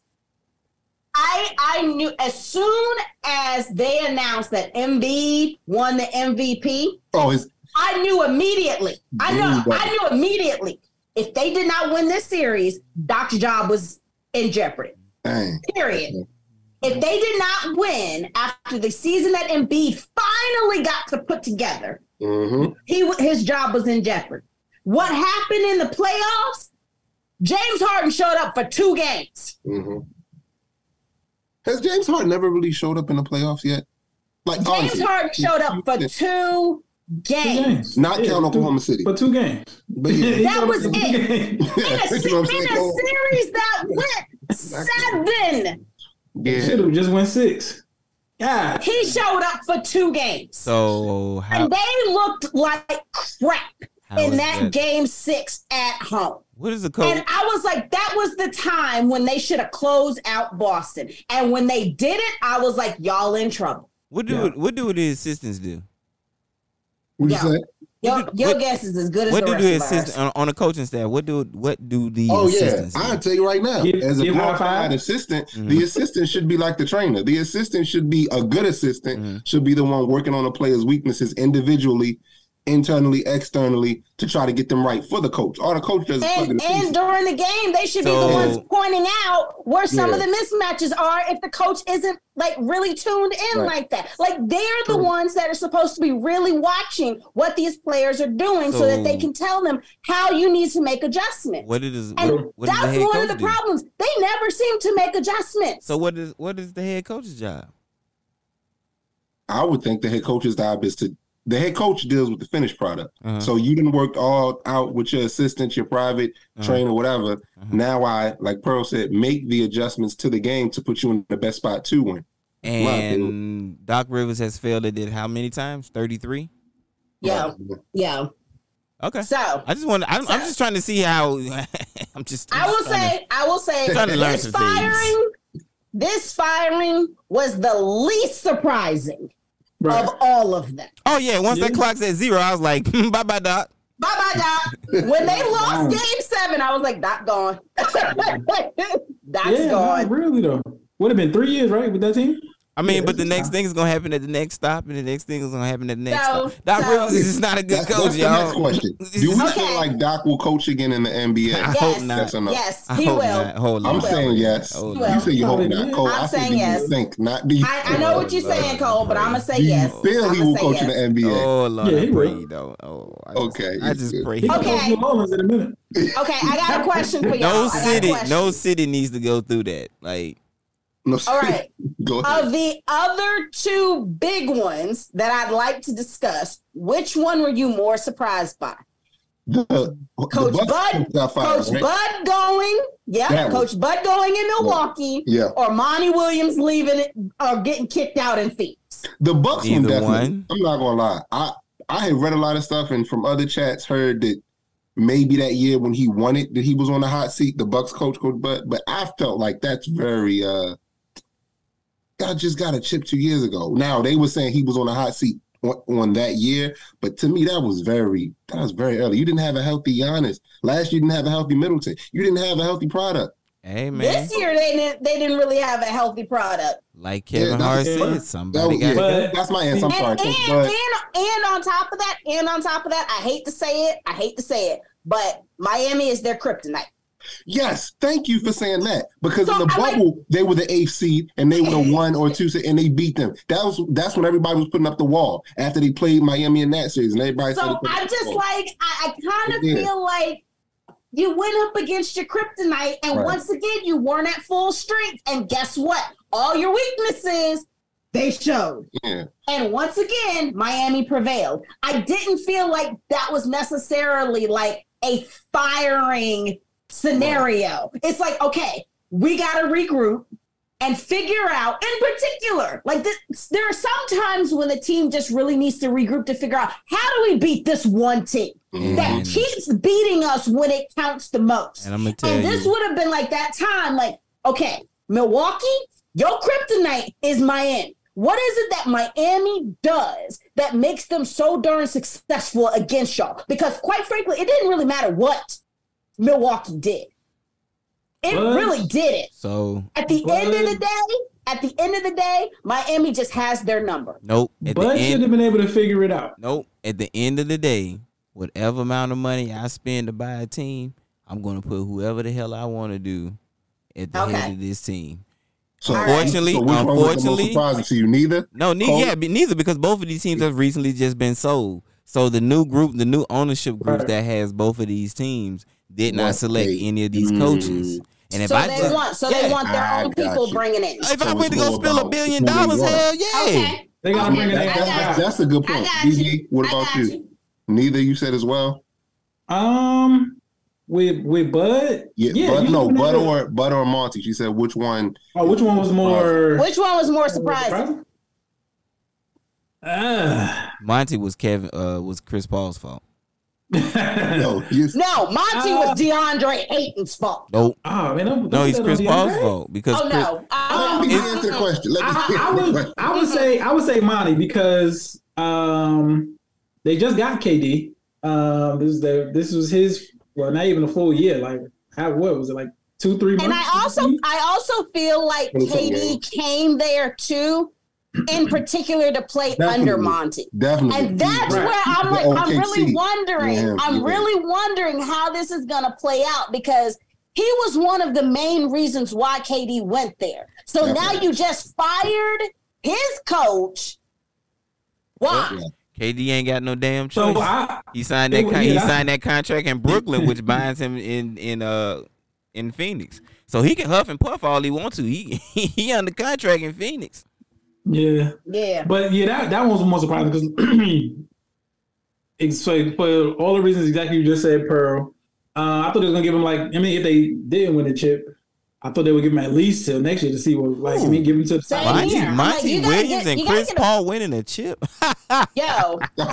Speaker 1: I I knew as soon as they announced that Embiid won the MVP,
Speaker 2: oh, it's
Speaker 1: I knew immediately. I know. I knew immediately. If they did not win this series, Doc's job was in jeopardy.
Speaker 2: dang.
Speaker 1: Period. If they did not win after the season that Embiid finally got to put together,
Speaker 2: Mm-hmm.
Speaker 1: he his job was in jeopardy. What happened in the playoffs? James Harden showed up for two games.
Speaker 2: Mm-hmm. Has James Harden never really showed up in the playoffs yet? Like
Speaker 1: James
Speaker 2: honestly,
Speaker 1: Harden showed up for two
Speaker 4: Two
Speaker 1: games.
Speaker 4: games.
Speaker 2: not
Speaker 4: Yeah,
Speaker 2: count
Speaker 4: two-
Speaker 2: Oklahoma City.
Speaker 4: For two games.
Speaker 2: But yeah.
Speaker 1: That was
Speaker 4: for
Speaker 1: it. In a, se-
Speaker 2: You know what I'm
Speaker 1: in a series that went seven,
Speaker 2: yeah.
Speaker 4: Should have just went six. Yeah.
Speaker 1: he showed up for two games.
Speaker 3: So how,
Speaker 1: and they looked like crap in
Speaker 3: is
Speaker 1: that, game six at home.
Speaker 3: What is the coach?
Speaker 1: And I was like, that was the time when they should have closed out Boston. And when they did it, I was like, y'all in trouble.
Speaker 3: What do
Speaker 4: Yeah.
Speaker 3: what do the assistants do?
Speaker 2: What you
Speaker 1: Yeah.
Speaker 2: say?
Speaker 1: Your,
Speaker 3: What
Speaker 1: your
Speaker 3: what-
Speaker 1: guess is as good as
Speaker 3: What
Speaker 1: the
Speaker 3: do
Speaker 1: rest
Speaker 3: the
Speaker 1: of ours.
Speaker 3: assistant on, on the coaching staff? What do what do the
Speaker 2: Oh yeah,
Speaker 3: assistants? do?
Speaker 2: I'll tell you right now.
Speaker 4: Give-
Speaker 2: As a
Speaker 4: give high
Speaker 2: qualified
Speaker 4: five.
Speaker 2: assistant,
Speaker 3: Mhm.
Speaker 2: the assistant should be like the trainer. The assistant should be a good assistant.
Speaker 3: Mhm.
Speaker 2: Should be the one working on the player's weaknesses individually, internally, externally, to try to get them right for the coach. All the coach does is plug in
Speaker 1: And, and during the game, they should be the ones pointing out where some of the mismatches are if the coach isn't like really tuned in
Speaker 2: Right.
Speaker 1: like that. Like they're the
Speaker 2: True.
Speaker 1: ones that are supposed to be really watching what these players are doing so, that they can tell them how you need to make adjustments.
Speaker 3: What is
Speaker 1: and
Speaker 3: what, what does the
Speaker 1: that's
Speaker 3: head
Speaker 1: one of the
Speaker 3: do?
Speaker 1: problems. They never seem to make adjustments.
Speaker 3: So what is what is the head coach's job?
Speaker 2: I would think the head coach's job is to the head coach deals with the finished product.
Speaker 3: Uh-huh.
Speaker 2: So you didn't work all out with your assistant, your private
Speaker 3: Uh-huh.
Speaker 2: trainer, whatever.
Speaker 3: Uh-huh.
Speaker 2: Now I, like Pearl said, make the adjustments to the game to put you in the best spot to win.
Speaker 3: And Doc Rivers has failed at it how many times? 33?
Speaker 1: Yeah, yeah.
Speaker 3: Okay.
Speaker 1: So
Speaker 3: I just want I'm, I'm just trying to see how I'm just
Speaker 1: I will
Speaker 3: just trying to-
Speaker 1: say, I will say,
Speaker 3: Trying to learn
Speaker 1: this
Speaker 3: some things.
Speaker 1: firing, this firing was the least surprising
Speaker 4: Right.
Speaker 1: of all of them.
Speaker 3: Oh yeah, once that clock said zero, I was like, bye bye Doc.
Speaker 1: Bye bye, Doc. When they lost
Speaker 4: Wow.
Speaker 1: game seven, I was like, Doc gone. Doc's
Speaker 4: yeah,
Speaker 1: gone.
Speaker 4: no, really though. Would have been three years, right, with that team?
Speaker 3: I mean,
Speaker 4: Yeah,
Speaker 3: but the next
Speaker 4: fine.
Speaker 3: thing is gonna happen at the next stop, and the next thing is gonna happen at the next
Speaker 1: So-
Speaker 3: stop. Doc
Speaker 1: so-
Speaker 3: Rivers is not a good
Speaker 2: That's,
Speaker 3: coach,
Speaker 2: that's
Speaker 3: y'all.
Speaker 2: question. Do we
Speaker 1: Okay.
Speaker 2: feel like Doc will coach again in the NBA?
Speaker 3: I hope
Speaker 1: Yes,
Speaker 3: not.
Speaker 2: Yes or no?
Speaker 1: yes,
Speaker 3: I
Speaker 1: he
Speaker 3: hope
Speaker 1: will.
Speaker 3: not. Hold
Speaker 2: I'm
Speaker 3: on.
Speaker 2: saying yes.
Speaker 3: Hold
Speaker 1: He
Speaker 3: on.
Speaker 2: You say you hope
Speaker 4: Probably
Speaker 2: not. Cole.
Speaker 1: I'm
Speaker 2: I
Speaker 1: saying
Speaker 2: think
Speaker 1: yes.
Speaker 2: think not. Do you,
Speaker 1: I, I know what you're saying, Cole, but I'm gonna say
Speaker 2: do you
Speaker 1: yes.
Speaker 2: feel he
Speaker 1: I'ma
Speaker 2: will coach
Speaker 1: yes.
Speaker 2: in the NBA?
Speaker 3: Oh Lord,
Speaker 4: Yeah,
Speaker 3: I pray
Speaker 4: will.
Speaker 3: Oh, I just,
Speaker 2: Okay,
Speaker 3: I just pray.
Speaker 4: He
Speaker 3: He
Speaker 4: can
Speaker 1: Okay.
Speaker 4: New Orleans in a minute.
Speaker 1: Okay, I got a question for y'all.
Speaker 3: no
Speaker 1: I got a
Speaker 3: city, no city needs to go through that. Like,
Speaker 2: No,
Speaker 1: All right.
Speaker 2: go ahead.
Speaker 1: Of the other two big ones that I'd like to discuss, which one were you more surprised by?
Speaker 2: the,
Speaker 1: Coach
Speaker 2: the
Speaker 1: Bud,
Speaker 2: fired,
Speaker 1: Coach
Speaker 2: right?
Speaker 1: Bud going, yeah,
Speaker 2: That one.
Speaker 1: Coach Bud going in Milwaukee,
Speaker 2: Yeah,
Speaker 1: or Monty Williams leaving it or getting kicked out in Phoenix.
Speaker 2: the Bucks one definitely.
Speaker 3: one.
Speaker 2: I'm not gonna lie. I I had read a lot of stuff and from other chats heard that maybe that year when he won it that he was on the hot seat, the Bucks coach, Coach Bud. But I felt like that's very. uh I just got a chip two years ago. Now they were saying he was on the hot seat on, on that year, but to me that was very that was very early. You didn't have a healthy Giannis. Last year you didn't have a healthy Middleton. You didn't have a healthy product.
Speaker 3: hey man,
Speaker 1: This year they didn't they didn't really have a healthy product.
Speaker 3: like Kevin
Speaker 2: Yeah,
Speaker 3: Hart
Speaker 2: that's-
Speaker 3: said,
Speaker 2: That
Speaker 3: somebody
Speaker 2: was,
Speaker 3: got
Speaker 2: yeah,
Speaker 3: to
Speaker 2: that's my answer. I'm
Speaker 1: And,
Speaker 2: sorry,
Speaker 1: and,
Speaker 2: Coach
Speaker 1: and and on top of that, and on top of that, I hate to say it, I hate to say it, but Miami is their kryptonite.
Speaker 2: Yes, thank you for saying that. Because
Speaker 1: So,
Speaker 2: in the
Speaker 1: I like-
Speaker 2: bubble, they were the eighth seed and they were the one or two seed and they beat them. That was that's when everybody was putting up the wall after they played Miami in that series and everybody said
Speaker 1: So
Speaker 2: they put up
Speaker 1: I'm just like, I, I kind of
Speaker 2: Yeah.
Speaker 1: feel like you went up against your kryptonite, and
Speaker 2: Right.
Speaker 1: once again, you weren't at full strength. And guess what? All your weaknesses, they showed.
Speaker 2: yeah.
Speaker 1: And once again, Miami prevailed. I didn't feel like that was necessarily like a firing scenario. It's like, okay, we got to regroup and figure out, in particular, like this, there are some times when the team just really needs to regroup to figure out how do we beat this one team that
Speaker 3: mm.
Speaker 1: keeps beating us when it counts the most.
Speaker 3: and I'm gonna tell
Speaker 1: And this would have been like that time, like, okay, Milwaukee, your kryptonite is Miami. What is it that Miami does that makes them so darn successful against y'all? Because quite frankly, it didn't really matter what Milwaukee did. It
Speaker 4: What?
Speaker 1: really did it.
Speaker 3: so
Speaker 1: At the end of the day, at the end of the day, Miami just has their number.
Speaker 3: nope. At the
Speaker 4: Bud should have been able to figure it out.
Speaker 3: nope. At the end of the day, whatever amount of money I spend to buy a team, I'm gonna put whoever the hell I want to do at the
Speaker 1: Okay.
Speaker 3: head of this team.
Speaker 2: So,
Speaker 3: Unfortunately-
Speaker 2: so which one was
Speaker 3: unfortunately-
Speaker 2: surprising to you? Neither.
Speaker 3: No, ne- yeah, but neither because both of these teams have recently just been sold. So the new group, the new ownership group
Speaker 4: Right.
Speaker 3: that has both of these teams did not select
Speaker 2: they-
Speaker 3: any of these
Speaker 2: Mm.
Speaker 3: coaches. And if
Speaker 1: so
Speaker 3: I
Speaker 1: they
Speaker 3: just,
Speaker 1: want, so
Speaker 3: yeah.
Speaker 1: they want their
Speaker 2: I
Speaker 1: own people
Speaker 2: you.
Speaker 1: bringing it.
Speaker 3: if I went to go spill a billion dollars, hell yeah.
Speaker 1: Okay,
Speaker 4: They gotta
Speaker 1: Okay,
Speaker 4: bring it
Speaker 1: I
Speaker 4: in.
Speaker 1: got
Speaker 2: That's, that's a good
Speaker 1: I
Speaker 2: point.
Speaker 1: got
Speaker 2: DB,
Speaker 1: you.
Speaker 2: what
Speaker 1: I
Speaker 2: about
Speaker 1: got
Speaker 2: you?
Speaker 1: you.
Speaker 2: Neither you said as well.
Speaker 4: Um, with with Bud,
Speaker 2: Yeah,
Speaker 4: Yeah,
Speaker 2: but no,
Speaker 4: should've
Speaker 2: Bud
Speaker 4: never-
Speaker 2: or Bud or Monty. She said which one?
Speaker 4: oh, which one was more
Speaker 1: Which one was more surprising?
Speaker 4: Ah.
Speaker 3: Monty was Kevin, uh, was Chris Paul's fault.
Speaker 2: No, you,
Speaker 1: No, Monty
Speaker 4: Uh,
Speaker 1: was DeAndre Ayton's fault.
Speaker 3: Nope.
Speaker 4: Oh man, don't,
Speaker 3: No,
Speaker 4: don't
Speaker 3: he's Chris
Speaker 4: on
Speaker 3: Paul's fault because
Speaker 1: Oh
Speaker 3: Chris,
Speaker 1: no,
Speaker 2: Let
Speaker 1: uh,
Speaker 2: me
Speaker 1: uh,
Speaker 2: answer the question. Let me
Speaker 4: I, I would
Speaker 2: question.
Speaker 4: I would say I would say Monty because um they just got KD. Um this is the this was his well not even a full year like how what was it like two three months?
Speaker 1: and I also I also feel like
Speaker 2: Twenty
Speaker 1: KD came there too, in particular to play
Speaker 2: Definitely.
Speaker 1: under Monty.
Speaker 2: Definitely.
Speaker 1: And that's
Speaker 4: Right.
Speaker 1: where I'm like, I'm really wondering.
Speaker 2: Yeah,
Speaker 1: I'm
Speaker 2: yeah.
Speaker 1: really wondering how this is gonna play out because he was one of the main reasons why KD went there. So now you just fired his coach. Why?
Speaker 2: Yeah.
Speaker 3: KD ain't got no damn choice.
Speaker 4: so I
Speaker 3: he signed that
Speaker 4: Yeah,
Speaker 3: he signed that contract in Brooklyn, which binds him in in uh in Phoenix. So he can huff and puff all he wants to. He he under contract in Phoenix.
Speaker 4: Yeah.
Speaker 1: Yeah.
Speaker 4: But yeah, that that one was more surprising because so for all the reasons exactly you just said, Pearl. Uh, I thought they was gonna give him like I mean, if they didn't win the chip, I thought they would give him at least till next year to see what like I mean give him to the
Speaker 1: Same
Speaker 4: top.
Speaker 3: Monty,
Speaker 1: here.
Speaker 3: Monty
Speaker 1: like,
Speaker 3: Williams
Speaker 1: get-
Speaker 3: and Chris
Speaker 1: get a-
Speaker 3: Paul winning a chip.
Speaker 1: Yo, yo,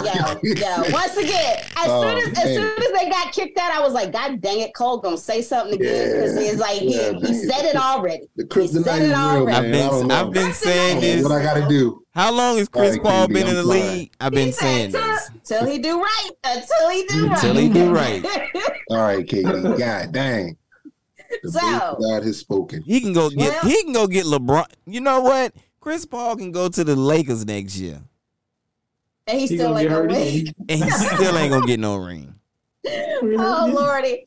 Speaker 1: yo. Once again, as
Speaker 2: Oh,
Speaker 1: soon as as soon as they got kicked out, I was like, God dang it, Cole gonna say something again because
Speaker 2: Yeah.
Speaker 1: he's like
Speaker 2: Yeah,
Speaker 1: he, he said it already.
Speaker 2: The
Speaker 1: He
Speaker 2: kryptonite
Speaker 1: said
Speaker 2: is
Speaker 1: it
Speaker 2: real,
Speaker 1: already.
Speaker 2: man.
Speaker 3: I've been. I've been saying this.
Speaker 2: What I gotta do?
Speaker 3: How long has Chris Paul been in the league? I've been saying this.
Speaker 1: till he do right. Until he do right.
Speaker 3: Until he do right.
Speaker 2: All right, Katie. God dang. The
Speaker 1: So-
Speaker 2: God has spoken.
Speaker 3: He can go get
Speaker 1: Well-
Speaker 3: he can go get LeBron. You know what? Chris Paul can go to the Lakers next year,
Speaker 1: and he
Speaker 4: He
Speaker 1: still ain't gonna win.
Speaker 3: and he still ain't gonna get no ring.
Speaker 1: oh lordy.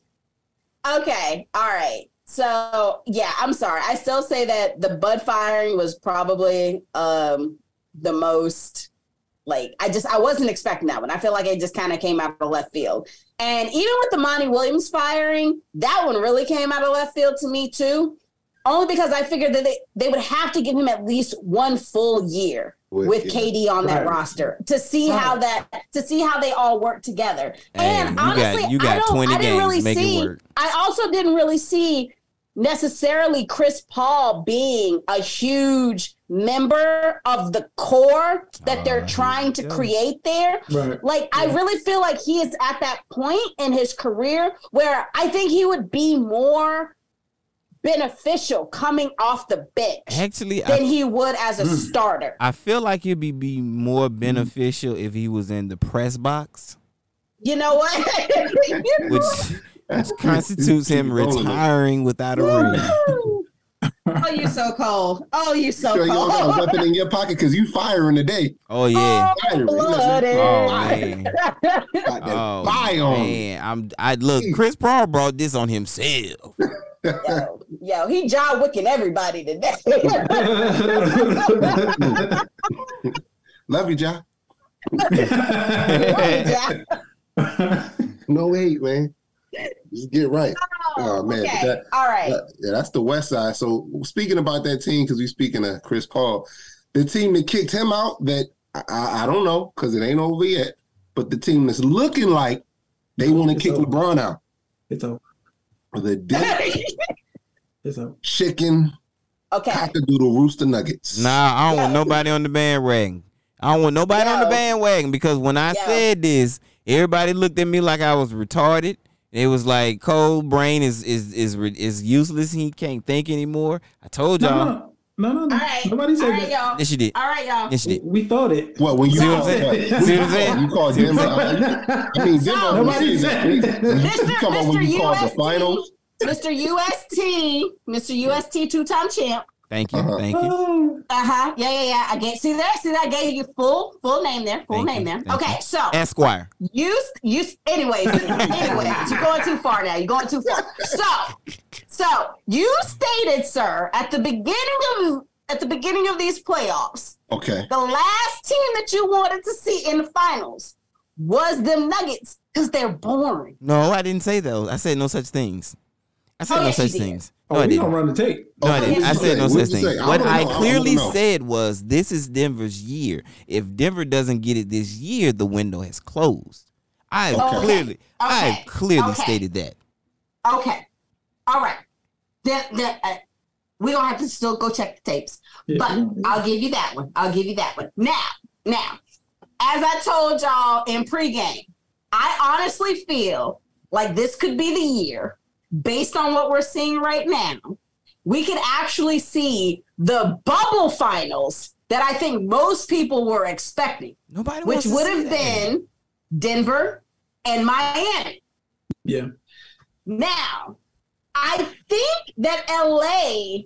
Speaker 1: Okay, all right. So yeah, I'm sorry. I still say that the Bud firing was probably um the most like I just I wasn't expecting that one. I feel like it just kind of came out of left field. And even with the Monty Williams firing, that one really came out of left field to me too. Only because I figured that they, they would have to give him at least one full year with
Speaker 2: yeah.
Speaker 1: KD on that roster to see how that to see how they all work together.
Speaker 3: Hey,
Speaker 1: and
Speaker 3: you got-
Speaker 1: honestly,
Speaker 3: you got
Speaker 1: I don't,
Speaker 3: 20
Speaker 1: I didn't
Speaker 3: games,
Speaker 1: really see.
Speaker 3: work.
Speaker 1: I also didn't really see necessarily Chris Paul being a huge member of the core that
Speaker 3: Ah,
Speaker 1: they're trying to
Speaker 3: we go.
Speaker 1: create there.
Speaker 4: Right.
Speaker 1: Like, I really feel like he is at that point in his career where I think he would be more beneficial coming off the bench
Speaker 3: Actually,
Speaker 1: than
Speaker 3: I,
Speaker 1: he would as a
Speaker 4: Mm.
Speaker 1: starter.
Speaker 3: I feel like it'd be, be more beneficial if he was in the press box,
Speaker 1: You know what?
Speaker 3: which which constitutes him retiring without a ring.
Speaker 1: oh, you so cold. Oh, you so
Speaker 2: Sure, you got a
Speaker 1: cold.
Speaker 2: weapon in your pocket because you firing today.
Speaker 3: Oh yeah.
Speaker 2: Oh, firing.
Speaker 1: blooded.
Speaker 3: Oh man.
Speaker 2: Got that
Speaker 3: Oh
Speaker 2: fire on.
Speaker 3: man. I'm I look. Chris Paul brought this on himself.
Speaker 1: yo, yo, he John Wicking everybody today.
Speaker 2: Love you, John. No hate, man. Just get right. Oh, oh, man,
Speaker 1: okay.
Speaker 2: that-
Speaker 1: All right.
Speaker 2: That- yeah, that's the West Side. So speaking about that team, because we're speaking of Chris Paul, the team that kicked him out, that I, I, I don't know because it ain't over yet, but the team that's looking like they want to kick
Speaker 4: over.
Speaker 2: LeBron out,
Speaker 4: it's over.
Speaker 2: the Denver
Speaker 4: It's over.
Speaker 2: Chicken
Speaker 1: okay.
Speaker 2: Cockadoodle Rooster Nuggets.
Speaker 3: Nah, I don't want nobody on the bandwagon. I don't want nobody on the bandwagon because when I
Speaker 1: Yo.
Speaker 3: said this, everybody looked at me like I was retarded. It was like Cole brain is is is is useless. He can't think anymore. I told y'all.
Speaker 4: no, no, no, no.
Speaker 1: All right.
Speaker 4: Nobody said
Speaker 1: right,
Speaker 4: that.
Speaker 1: y'all.
Speaker 3: Yes, you did.
Speaker 1: All right, y'all.
Speaker 3: Yes, you did.
Speaker 4: We thought it.
Speaker 2: What when you
Speaker 3: See what I'm saying? See what I'm saying?
Speaker 2: You call
Speaker 3: See
Speaker 2: Denver?
Speaker 3: I'm
Speaker 2: I mean, Denver.
Speaker 4: Nobody
Speaker 2: was-
Speaker 4: said
Speaker 2: you
Speaker 4: that.
Speaker 1: Mr.
Speaker 2: when
Speaker 1: Mr.
Speaker 2: you called the finals?
Speaker 1: Mr. UST, Mr. UST two-time champ.
Speaker 3: Thank you.
Speaker 2: Uh-huh.
Speaker 3: Thank you.
Speaker 4: Oh,
Speaker 1: Uh-huh. Yeah, yeah, yeah. I gave see there, see that I gave you full full name there. Full
Speaker 3: Thank
Speaker 1: name
Speaker 3: you.
Speaker 1: there.
Speaker 3: Thank
Speaker 1: okay,
Speaker 3: you.
Speaker 1: so
Speaker 3: Esquire.
Speaker 1: you you anyways, anyways, you're going too far now. You're going too far. So so you stated, sir, at the beginning of at the beginning of these playoffs,
Speaker 2: Okay.
Speaker 1: the last team that you wanted to see in the finals was them Nuggets because they're boring.
Speaker 3: No, I didn't say those. I said no such things. I said
Speaker 1: Oh,
Speaker 3: no
Speaker 1: yes, you
Speaker 3: such
Speaker 1: did.
Speaker 3: things. No,
Speaker 4: oh
Speaker 3: I
Speaker 4: we
Speaker 3: didn't.
Speaker 4: run the tape.
Speaker 3: No, I
Speaker 2: Okay,
Speaker 3: didn't. I said
Speaker 2: say?
Speaker 3: no
Speaker 2: What'd
Speaker 3: such thing.
Speaker 2: I
Speaker 3: What I
Speaker 2: know. I
Speaker 3: clearly
Speaker 2: wanna
Speaker 3: said was this is Denver's year. If Denver doesn't get it this year, the window has closed. I have
Speaker 2: Okay.
Speaker 3: clearly, I
Speaker 1: Okay.
Speaker 3: have clearly
Speaker 1: Okay.
Speaker 3: stated that.
Speaker 1: Okay. All right. Then, then uh, we don't have to still go check the tapes,
Speaker 4: Yeah.
Speaker 1: but I'll give you that one. I'll give you that one. Now, now, as I told y'all in pregame, I honestly feel like this could be the year, based on what we're seeing right now. We could actually see the bubble finals that I think most people were expecting,
Speaker 3: Nobody
Speaker 1: which would have been Denver and Miami.
Speaker 4: Yeah.
Speaker 1: Now, I think that LA,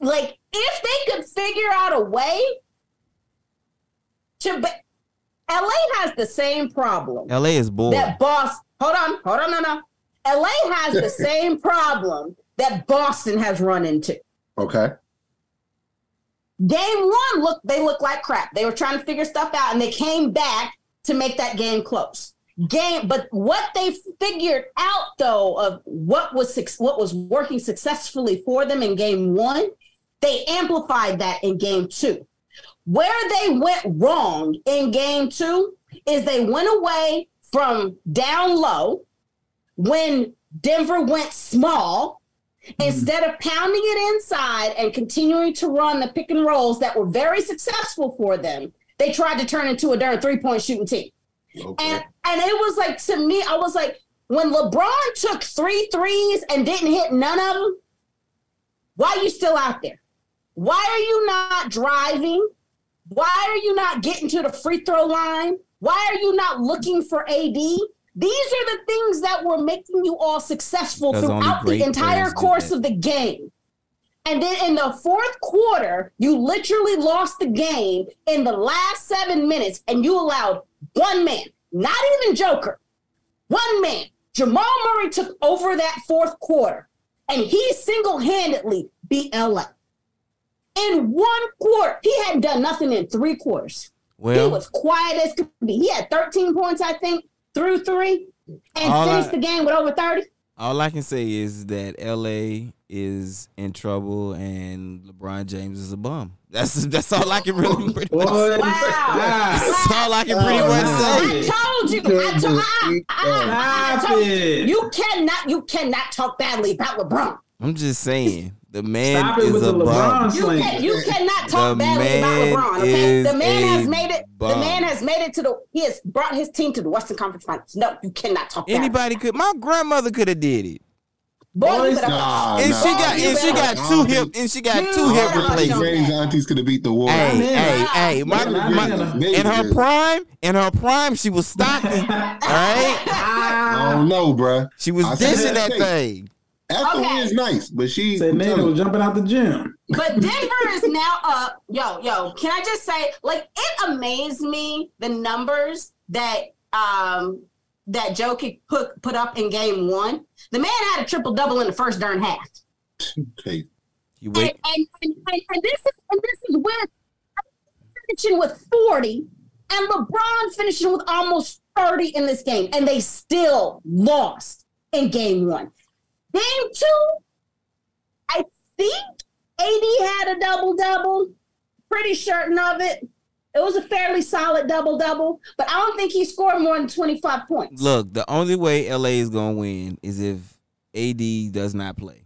Speaker 1: like, if they could figure out a way to, be, LA has the same problem
Speaker 3: LA is bored.
Speaker 1: that Boston. Hold on, hold on, no, no. LA has the same problem that Boston has run into.
Speaker 2: Okay.
Speaker 1: Game one, look, they look like crap. They were trying to figure stuff out, and they came back to make that game close. Game, but what they figured out though of what was what was working successfully for them in game one, they amplified that in game two. Where they went wrong in game two is they went away from down low when Denver went small hmm. Instead of pounding it inside and continuing to run the pick and rolls that were very successful for them, they tried to turn into a darn three point shooting team.
Speaker 2: Okay.
Speaker 1: And and it was like to me, I was like, when LeBron took three threes and didn't hit none of them, why are you still out there? Why are you not driving? Why are you not getting to the free throw line? Why are you not looking for AD? These are the things that were making you all successful
Speaker 3: Because
Speaker 1: throughout the entire course of the game. And then in the fourth quarter, you literally lost the game in the last seven minutes, and you allowed one man, not even Joker, one man. Jamal Murray took over that fourth quarter, and he single handedly beat LA. In one quarter, he hadn't done nothing in three quarters. he was quiet as could be. He had 13 points, I think, through three, and
Speaker 3: All
Speaker 1: finished
Speaker 3: I-
Speaker 1: the game with over 30.
Speaker 3: all I can say is that LA is in trouble and LeBron James is a bum. That's that's all I can really pretty much say.
Speaker 4: wow.
Speaker 3: That's all I can pretty
Speaker 2: Oh,
Speaker 3: much
Speaker 2: wow.
Speaker 3: say.
Speaker 1: I told you. I,
Speaker 2: Good
Speaker 1: told. I, I, I, I
Speaker 4: Stop
Speaker 1: told you. You cannot. You cannot talk badly about LeBron.
Speaker 3: I'm just saying the man
Speaker 4: Stop it
Speaker 3: is
Speaker 4: with
Speaker 3: a
Speaker 4: the
Speaker 3: bum.
Speaker 4: LeBron
Speaker 1: You can. You cannot talk badly about
Speaker 3: man
Speaker 1: LeBron. Okay,
Speaker 3: is
Speaker 1: the man
Speaker 3: a
Speaker 1: has made it. The man has made it to the. He has brought his team to the Western Conference Finals. No, you cannot talk. badly.
Speaker 3: Anybody could. My grandmother could have did it,
Speaker 1: Boy, you
Speaker 4: Boys.
Speaker 2: Nah,
Speaker 3: and
Speaker 2: nah.
Speaker 3: she got and she got two hip and she got two
Speaker 1: You
Speaker 3: hip
Speaker 1: better-
Speaker 3: replacements.
Speaker 2: Granny's aunties could have beat the war.
Speaker 3: Hey, hey, hey! My, my, in her prime, in her prime, she was Stockton. Ah. all right,
Speaker 2: I don't know, bruh.
Speaker 3: she was
Speaker 2: I
Speaker 3: dishing
Speaker 2: that
Speaker 3: that
Speaker 2: thing.
Speaker 3: Thing.
Speaker 2: After
Speaker 1: Okay.
Speaker 2: is nice, but she.
Speaker 4: Say
Speaker 2: I'm
Speaker 4: Nana
Speaker 2: telling
Speaker 4: was jumping out the gym.
Speaker 1: But Denver is now up. Yo, yo, can I just say, like, it amazed me the numbers that um that Joe could put put up in game one. The man had a triple double in the first darn half.
Speaker 2: Okay.
Speaker 3: You
Speaker 1: And,
Speaker 3: wait.
Speaker 1: and, and, and, and this is and this is with finishing with 40 and LeBron finishing with almost 30 in this game. And they still lost in game one. Game two, I think AD had a double double. Pretty certain of it. It was a fairly solid double double, but I don't think he scored more than 25 points.
Speaker 3: Look, the only way LA is gonna win is if AD does not play.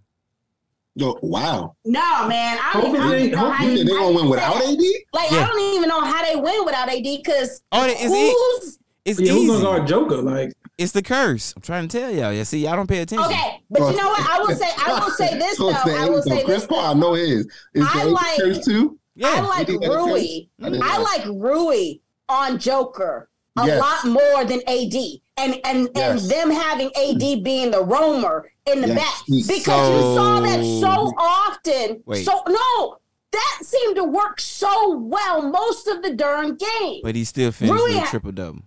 Speaker 2: Yo, wow.
Speaker 1: No, man. I don't, even- I don't even know how
Speaker 2: You
Speaker 1: you-
Speaker 2: they
Speaker 1: how
Speaker 2: gonna win without. AD?
Speaker 1: Like
Speaker 3: Yeah.
Speaker 1: I don't even know how they win without AD because
Speaker 3: Oh, it's
Speaker 1: who's
Speaker 3: it's
Speaker 4: Yeah, who's
Speaker 3: easy.
Speaker 4: gonna guard Joker? Like,
Speaker 3: It's the curse. I'm trying to tell y'all. Yeah, see, y'all don't pay attention.
Speaker 1: okay? But you know what? I will say I will say this though.
Speaker 2: So say-
Speaker 1: I will
Speaker 2: so
Speaker 1: say
Speaker 2: Chris
Speaker 1: this.
Speaker 2: Paul, I know his. Is
Speaker 1: I
Speaker 2: the
Speaker 1: like-
Speaker 2: curse too?
Speaker 3: Yeah, I
Speaker 1: like
Speaker 2: AD got a
Speaker 1: Rui.
Speaker 2: I
Speaker 1: I like Rui on Joker a
Speaker 2: Yes.
Speaker 1: lot more than AD, and and
Speaker 2: Yes.
Speaker 1: and them having AD mm-hmm. being the roamer in the
Speaker 2: Yes.
Speaker 1: back because you saw that so
Speaker 3: So-
Speaker 1: often.
Speaker 3: Wait.
Speaker 1: So no, that seemed to work so well most of the darn game.
Speaker 3: But he still finished
Speaker 1: Rui
Speaker 3: with a triple double.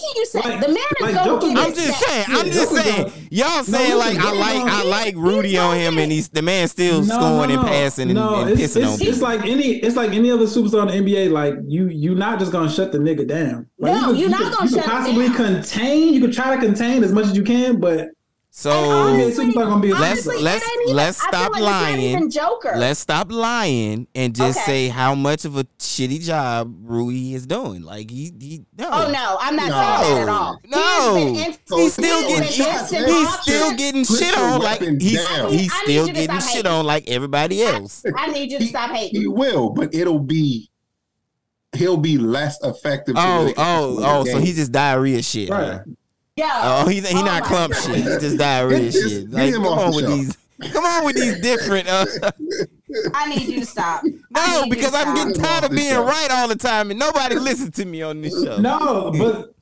Speaker 1: What can you say?
Speaker 4: Like-
Speaker 1: the man is
Speaker 4: like
Speaker 1: gonna get
Speaker 3: I'm
Speaker 1: his
Speaker 3: just saying. I'm
Speaker 4: Yeah,
Speaker 3: just
Speaker 4: Joker's
Speaker 3: saying.
Speaker 4: gonna-
Speaker 3: Y'all saying
Speaker 4: listen,
Speaker 3: like I like I like Rudy on him, and he's the man still scoring and passing and,
Speaker 4: no,
Speaker 3: and
Speaker 4: it's,
Speaker 3: pissing
Speaker 4: it's,
Speaker 3: on
Speaker 4: it's like any it's like any other superstar in the NBA. Like you, you're not just gonna shut the nigga down. Like,
Speaker 1: No,
Speaker 4: you could,
Speaker 1: you're
Speaker 4: you
Speaker 1: not
Speaker 4: could-
Speaker 1: gonna
Speaker 4: you
Speaker 1: shut him
Speaker 4: possibly
Speaker 1: down.
Speaker 4: contain. You could try to contain as much as you can, but
Speaker 3: so
Speaker 4: NBA superstar gonna be a
Speaker 3: Let's-
Speaker 1: Honestly,
Speaker 3: let's- let's stop
Speaker 1: like
Speaker 3: lying. let's stop lying and just
Speaker 1: Okay.
Speaker 3: say how much of a shitty job Rui is doing. Like he, he no.
Speaker 1: Oh no, I'm not
Speaker 2: No.
Speaker 1: saying that at all.
Speaker 3: No.
Speaker 1: He has
Speaker 3: He's still getting
Speaker 1: been
Speaker 3: he's, he's
Speaker 1: offense.
Speaker 3: still getting
Speaker 2: Put
Speaker 3: shit on like he's
Speaker 2: down.
Speaker 3: he's
Speaker 1: I
Speaker 3: still getting shit
Speaker 1: hating.
Speaker 3: on like everybody else.
Speaker 1: I need you to stop hating.
Speaker 2: He will, but it'll be. He'll be less effective. to
Speaker 3: Oh oh oh! So
Speaker 2: game.
Speaker 3: he just diarrhea shit.
Speaker 4: right.
Speaker 3: huh?
Speaker 1: Yeah.
Speaker 3: Oh, he he
Speaker 1: Oh
Speaker 3: not clump
Speaker 1: God.
Speaker 3: shit. He just diarrhea
Speaker 2: Just
Speaker 3: shit.
Speaker 2: get
Speaker 3: Like come on
Speaker 2: the
Speaker 3: with
Speaker 2: show.
Speaker 3: these. Come on with these different. Uh,
Speaker 1: I need you to stop. I
Speaker 3: no, because I'm
Speaker 1: stop.
Speaker 3: getting tired of being
Speaker 2: show.
Speaker 3: right all the time, and nobody listens to me on this show.
Speaker 4: No, but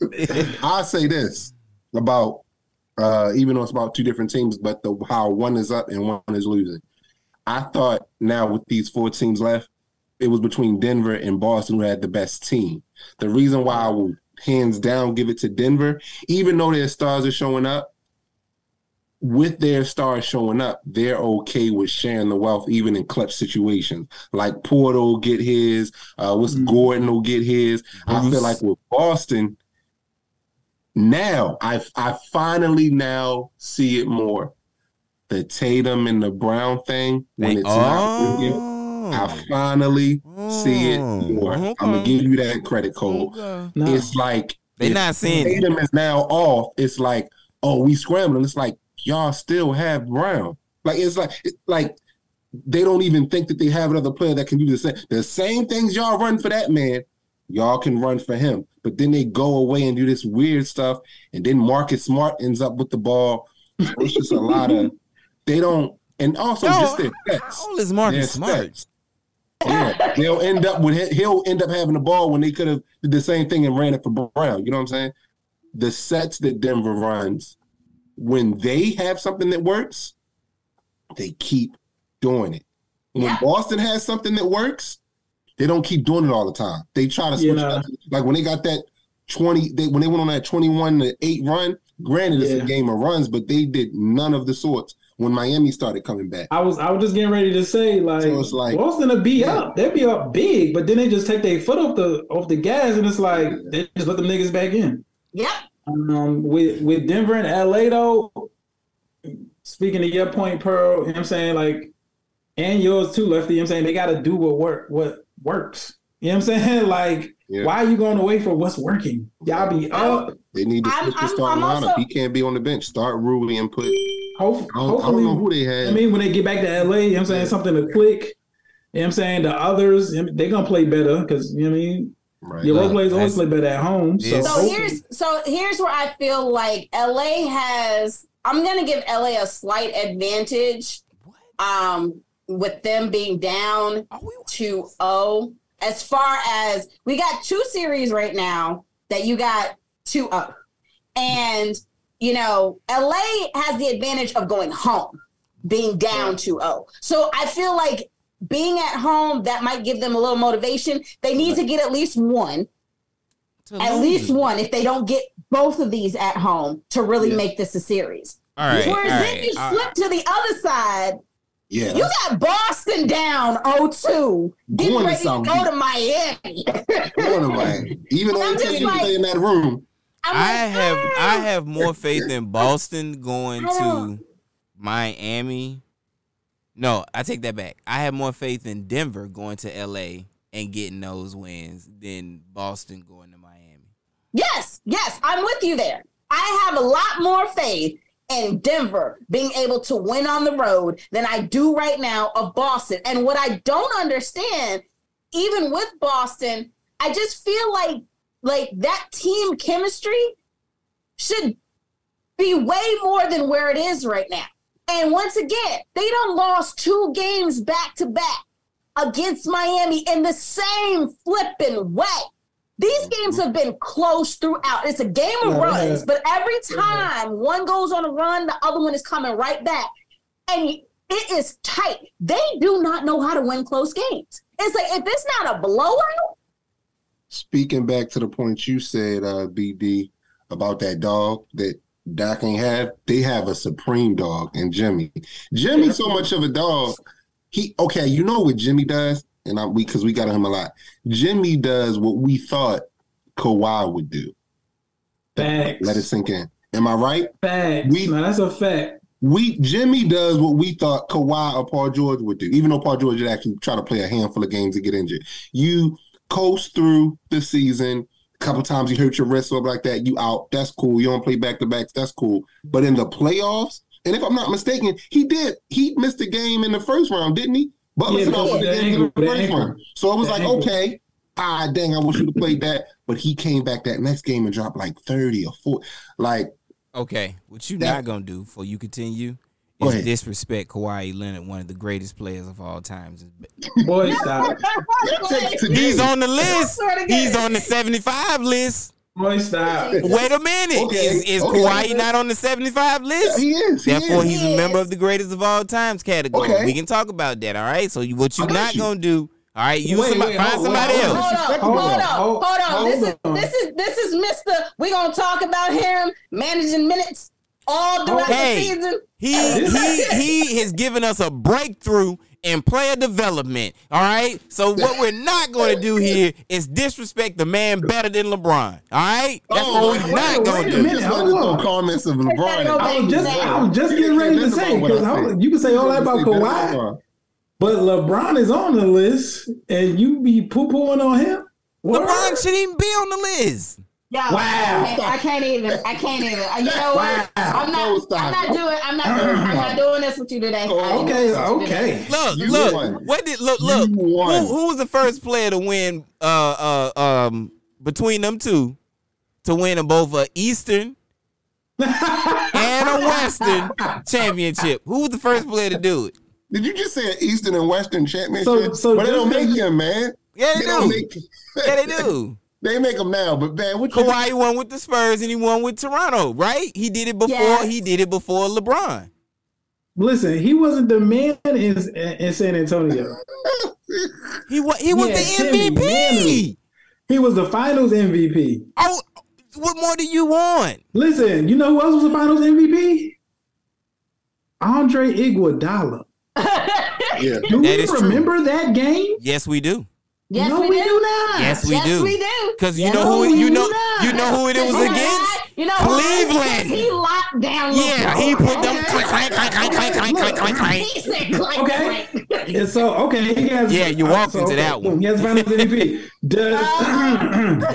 Speaker 2: I'll say this about uh even though it's about two different teams, but the how one is up and one is losing. I thought now with these four teams left, it was between Denver and Boston who had the best team. The reason why I will hands down give it to Denver, even though their stars are showing up, with their stars showing up, they're okay with sharing the wealth even in clutch situations. Like Porter will get his, uh what's
Speaker 4: Mhm.
Speaker 2: Gordon will get his. I feel like with Boston, now I I finally now see it more. The Tatum and the Brown thing when it's not with mm. mm. you, I
Speaker 3: oh,
Speaker 2: finally see it
Speaker 3: Oh,
Speaker 2: more.
Speaker 3: okay.
Speaker 2: I'm gonna give you that credit, code.
Speaker 3: Okay.
Speaker 4: no.
Speaker 2: It's like they're
Speaker 3: not seeing it.
Speaker 2: Tatum is now off. It's like oh, we scrambling. It's like y'all still have Brown. Like it's like it, like they don't even think that they have another player that can do the same. The same things y'all run for that man, y'all can run for him. But then they go away and do this weird stuff, and then Marcus Smart ends up with the ball. It's just a lot of they don't, and also
Speaker 3: Yo,
Speaker 2: just their
Speaker 3: how old is Marcus Smart?
Speaker 2: stats. Yeah, they'll end up with he'll end up having the ball when they could have did the same thing and ran it for Brown. You know what I'm saying? The sets that Denver runs, when they have something that works, they keep doing it. When
Speaker 1: Yeah.
Speaker 2: Boston has something that works, they don't keep doing it all the time. They try to switch it
Speaker 4: Yeah.
Speaker 2: up. Like when they got that 20, they when they went on that 21 to 8 run, granted it's
Speaker 4: Yeah.
Speaker 2: a game of runs, but they did none of the sorts when Miami started coming back.
Speaker 4: I was I was just getting ready to say like,
Speaker 2: So it's like-
Speaker 4: Boston will be
Speaker 2: Yeah.
Speaker 4: up. They'll be up big, but then they just take their foot off the off the gas and it's like they just let them niggas back in.
Speaker 1: Yep.
Speaker 4: Um, with with Denver and LA though, speaking of your point, Pearl, you know what I'm saying like, and yours too, Lefty. You know what I'm saying they got to do what work what works. You know what I'm saying? Like,
Speaker 2: Yeah.
Speaker 4: why are you going away from what's working? Y'all be up.
Speaker 2: They need to
Speaker 1: I'm-
Speaker 2: switch the starting lineup.
Speaker 1: also-
Speaker 2: He can't be on the bench. Start Rui and put.
Speaker 4: Hope,
Speaker 2: I don't, I
Speaker 4: hopefully,
Speaker 2: don't know who they had.
Speaker 4: I mean, when they get back to LA, you know what I'm saying?
Speaker 2: Yeah.
Speaker 4: Something to click. You know what I'm saying? The others, they're going to play better because, you know what I mean?
Speaker 2: right.
Speaker 4: Your role
Speaker 3: Look,
Speaker 4: players always play better at home. So,
Speaker 1: So
Speaker 4: hopefully-
Speaker 1: here's so here's where I feel like LA has. I'm gonna give LA a slight advantage. Um, with them being down
Speaker 3: Are we
Speaker 1: 2 0. As far as we got two series right now that you got 2 0. And, you know, LA has the advantage of going home, being down 2 0. So I feel like being at home, that might give them a little motivation. They need to get at least one,
Speaker 3: to
Speaker 1: at least one, if they don't get both of these at home to really
Speaker 2: Yeah.
Speaker 1: make this a series.
Speaker 3: All right. all
Speaker 1: Whereas then
Speaker 3: right,
Speaker 1: you
Speaker 3: all
Speaker 1: flip
Speaker 3: right.
Speaker 1: to the other side
Speaker 2: Yeah.
Speaker 1: you got Boston down 0-2. Getting
Speaker 2: to
Speaker 1: ready to
Speaker 2: South
Speaker 1: go to Miami.
Speaker 2: Going to Miami. Even though
Speaker 1: I'm
Speaker 2: they tell
Speaker 1: just
Speaker 2: you to
Speaker 1: like-
Speaker 2: stay in that room.
Speaker 1: I'm
Speaker 3: I
Speaker 1: like,
Speaker 3: have I
Speaker 1: "Ah."
Speaker 3: have more faith in Boston going to Miami. No, I take that back. I have more faith in Denver going to LA and getting those wins than Boston going to Miami.
Speaker 1: Yes, yes, I'm with you there. I have a lot more faith in Denver being able to win on the road than I do right now of Boston. And what I don't understand, even with Boston, I just feel like like that team chemistry should be way more than where it is right now. And once again, they don't lost two games back to back against Miami in the same flipping way. These games have been close throughout. It's a game of
Speaker 4: Yeah,
Speaker 1: runs, but every time one goes on a run, the other one is coming right back. And it is tight. They do not know how to win close games. It's like if it's not a blowout,
Speaker 2: Speaking back to the point you said, uh, BD, about that dog that Dak ain't have, they have a supreme dog and Jimmy. Jimmy's so much of a dog. He okay, you know what Jimmy does, and I, we because we got him a lot. Jimmy does what we thought Kawhi would do.
Speaker 4: Facts.
Speaker 2: Let it sink in. Am I right?
Speaker 4: Facts.
Speaker 2: We-
Speaker 4: no, that's a fact.
Speaker 2: We Jimmy does what we thought Kawhi or Paul George would do, even though Paul George would actually try to play a handful of games to get injured. You coast through the season. A couple times you hurt your wrist or like that, you out. That's cool. You don't play back to backs. That's cool. But in the playoffs, and if I'm not mistaken, he did. He missed a game in the first round, didn't he? Butler
Speaker 4: Yeah,
Speaker 2: said, "Oh, the
Speaker 4: the
Speaker 2: game in the
Speaker 4: the
Speaker 2: first round." So it was like,
Speaker 4: ankle.
Speaker 2: okay, ah, dang, I wish you'd have played that. But he came back that next game and dropped like 30 or 40. Like,
Speaker 3: Okay, what you
Speaker 2: That-
Speaker 3: not gonna do before you continue
Speaker 2: Go
Speaker 3: is
Speaker 2: ahead.
Speaker 3: disrespect Kawhi Leonard, one of the greatest players of all times.
Speaker 4: Boy, stop.
Speaker 2: that takes today.
Speaker 3: He's on the list.
Speaker 1: swear to God.
Speaker 3: He's on the 75 list.
Speaker 4: Boy, stop.
Speaker 3: Wait a minute.
Speaker 2: Okay,
Speaker 3: Is, is
Speaker 2: okay.
Speaker 3: Kawhi not on the 75 list?
Speaker 2: he is. He
Speaker 3: Therefore,
Speaker 2: is.
Speaker 3: he's a member of the greatest of all times category.
Speaker 2: Okay.
Speaker 3: We can talk about that. All right. So what you
Speaker 2: I got
Speaker 3: not
Speaker 2: you.
Speaker 3: gonna do? All right. You
Speaker 4: Wait,
Speaker 3: somebody,
Speaker 4: wait,
Speaker 3: find
Speaker 4: hold-
Speaker 3: somebody
Speaker 4: wait,
Speaker 3: else.
Speaker 1: Hold on,
Speaker 2: Hold
Speaker 1: hold
Speaker 2: on,
Speaker 1: on,
Speaker 4: hold-
Speaker 1: hold on. This is this is this is Mister. We're gonna talk about him managing minutes all throughout
Speaker 3: Hey.
Speaker 1: the season.
Speaker 3: He he he has given us a breakthrough in player development. All right. So what we're not going to do here is disrespect the man better than LeBron. All right. That's
Speaker 2: Oh,
Speaker 3: what we're
Speaker 2: wait,
Speaker 3: not going to do.
Speaker 4: minute.
Speaker 2: just wanted to comments of LeBron.
Speaker 4: I was just, I was just getting ready to say
Speaker 2: know what I
Speaker 4: because you can say all that about
Speaker 2: You
Speaker 4: Kawhi, but LeBron is on the list, and you be poo pooing on him. Word?
Speaker 3: LeBron shouldn't even be on the list.
Speaker 1: Yeah.
Speaker 4: Wow.
Speaker 1: I can't, I can't even. I can't even. Uh, You know what? I'm not.
Speaker 2: stop.
Speaker 1: I'm not doing. I'm not. I'm not doing this with you today.
Speaker 2: Oh,
Speaker 1: I ain't
Speaker 4: Okay,
Speaker 1: doing this with you today.
Speaker 4: okay.
Speaker 3: Look,
Speaker 2: You
Speaker 3: look.
Speaker 2: won.
Speaker 3: What did look look? Who, who was the first player to win? Uh, uh, um, between them two, to win a both a Eastern and a Western championship. Who was the first player to do it?
Speaker 2: Did you just say an Eastern and Western championship?
Speaker 4: So- so
Speaker 2: but they don't make them, man.
Speaker 3: Yeah, they
Speaker 2: They don't
Speaker 3: do.
Speaker 2: make.
Speaker 3: Yeah, they do.
Speaker 2: They make them now, but man, what you
Speaker 3: Kawhi won with the Spurs and he won with Toronto, right? He did it before.
Speaker 1: Yes.
Speaker 3: He did it before LeBron.
Speaker 4: Listen, he wasn't the man in, in San Antonio.
Speaker 3: He was. He was
Speaker 4: Yeah,
Speaker 3: the
Speaker 4: Timmy,
Speaker 3: MVP.
Speaker 4: man. He was the Finals MVP.
Speaker 3: Oh, what more do you want?
Speaker 4: Listen, you know who else was the Finals MVP? Andre Iguodala.
Speaker 2: Yeah.
Speaker 4: Do
Speaker 3: That
Speaker 4: we
Speaker 3: is true.
Speaker 4: remember that game?
Speaker 3: Yes, we do.
Speaker 1: Yes,
Speaker 4: no,
Speaker 1: we,
Speaker 4: we,
Speaker 1: do.
Speaker 4: not.
Speaker 3: Yes, we
Speaker 1: yes,
Speaker 3: do.
Speaker 1: We do.
Speaker 3: Because you know who it, you know
Speaker 4: not.
Speaker 3: you know who it, was against.
Speaker 1: You know
Speaker 3: Cleveland.
Speaker 1: He locked down.
Speaker 3: Yeah, he put them
Speaker 4: okay.
Speaker 1: He said
Speaker 4: okay. so okay, he has,
Speaker 3: yeah, you walked
Speaker 4: so,
Speaker 3: into
Speaker 4: okay,
Speaker 3: that one.
Speaker 4: Yes, Finals MVP. Does, uh,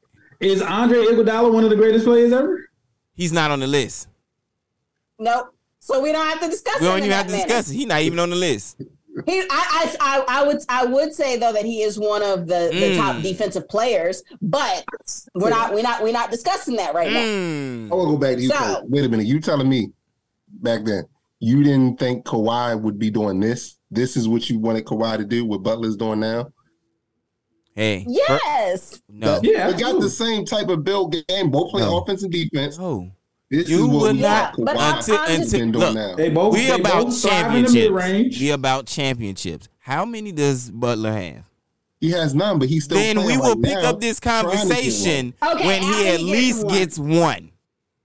Speaker 4: is Andre Iguodala one of the greatest players ever?
Speaker 3: He's not on the list.
Speaker 1: Nope. So we don't have to discuss.
Speaker 3: We don't even have to discuss it. He's not even on the list.
Speaker 1: He, I, I, I, I would, I would say though that he is one of the, the
Speaker 3: Mm.
Speaker 1: top defensive players, but we're not, we're not, we're not discussing that right now.
Speaker 3: Mm.
Speaker 2: I want to go back to you.
Speaker 1: So-
Speaker 2: Wait a minute. You telling me back then you didn't think Kawhi would be doing this? This is what you wanted Kawhi to do. What Butler's doing now?
Speaker 3: Hey. fir-
Speaker 1: Yes.
Speaker 3: No.
Speaker 4: Yeah,
Speaker 2: they got the same type of build game. Both play
Speaker 3: No.
Speaker 2: offense and defense.
Speaker 3: No.
Speaker 2: This
Speaker 3: You
Speaker 2: is what
Speaker 3: would not-
Speaker 2: want
Speaker 1: but
Speaker 2: Kawhi
Speaker 1: I'm-
Speaker 3: Until,
Speaker 1: I'm
Speaker 2: has
Speaker 1: just-
Speaker 3: until, look,
Speaker 2: now.
Speaker 4: They both
Speaker 3: we
Speaker 4: they
Speaker 3: about
Speaker 4: both thrive the
Speaker 3: championships.
Speaker 4: mid-range.
Speaker 3: We about championships. How many does Butler have?
Speaker 2: He has none, but he's still.
Speaker 3: then we will
Speaker 2: right
Speaker 3: pick
Speaker 2: now,
Speaker 3: up this
Speaker 2: trying to get
Speaker 3: conversation
Speaker 1: Okay,
Speaker 3: when he at least
Speaker 1: one.
Speaker 3: gets one.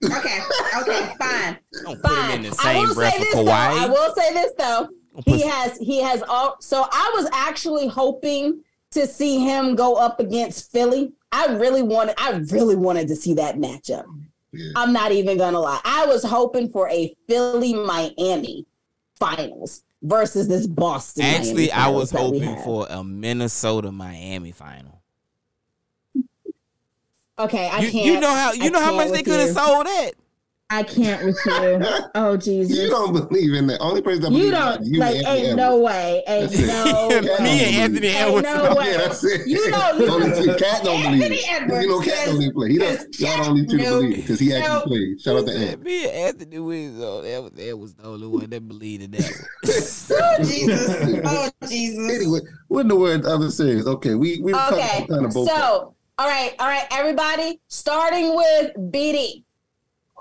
Speaker 1: Okay. Okay. Fine.
Speaker 3: Don't put him
Speaker 1: Fine.
Speaker 3: in the
Speaker 1: I
Speaker 3: same
Speaker 1: will
Speaker 3: breath
Speaker 1: say
Speaker 3: with
Speaker 1: this though. I will say this though. He has, he has all. So I was actually hoping to see him go up against Philly. I really wanted, I really wanted to see that matchup.
Speaker 2: Yeah.
Speaker 1: I'm not even gonna lie. I was hoping for a Philly Miami finals versus this Boston.
Speaker 3: Actually,
Speaker 1: Miami
Speaker 3: I was
Speaker 1: finals that we
Speaker 3: hoping for a Minnesota Miami final.
Speaker 1: Okay, I
Speaker 3: You,
Speaker 1: can't.
Speaker 3: you know how you
Speaker 1: I
Speaker 3: know how much they could have sold that.
Speaker 1: I can't with you. Oh Jesus.
Speaker 2: You don't believe in that. Only person that
Speaker 1: You don't
Speaker 2: that, you
Speaker 1: like.
Speaker 2: and
Speaker 1: Ain't
Speaker 2: Anthony
Speaker 1: no way. Ain't
Speaker 2: That's it.
Speaker 1: no
Speaker 3: Me and Anthony
Speaker 1: Ain't
Speaker 3: Edwards.
Speaker 1: no way.
Speaker 2: Yeah, that's it.
Speaker 1: You know, you
Speaker 2: only two cat don't believe
Speaker 1: Anthony
Speaker 2: it.
Speaker 1: Edwards
Speaker 2: You know, cat don't even play. He don't.
Speaker 1: says
Speaker 2: Y'all
Speaker 1: Cat-
Speaker 2: only two
Speaker 1: no,
Speaker 2: believe because he actually
Speaker 1: no.
Speaker 2: played. Shout out to
Speaker 3: He
Speaker 2: Ant.
Speaker 3: Me and Anthony Winslow. That was that was the only one that believed in that.
Speaker 1: Oh Jesus. Oh Jesus.
Speaker 2: Anyway, what in the word other series? Okay, we we
Speaker 1: Okay.
Speaker 2: kind of both.
Speaker 1: So, all right, all right, everybody. Starting with BD.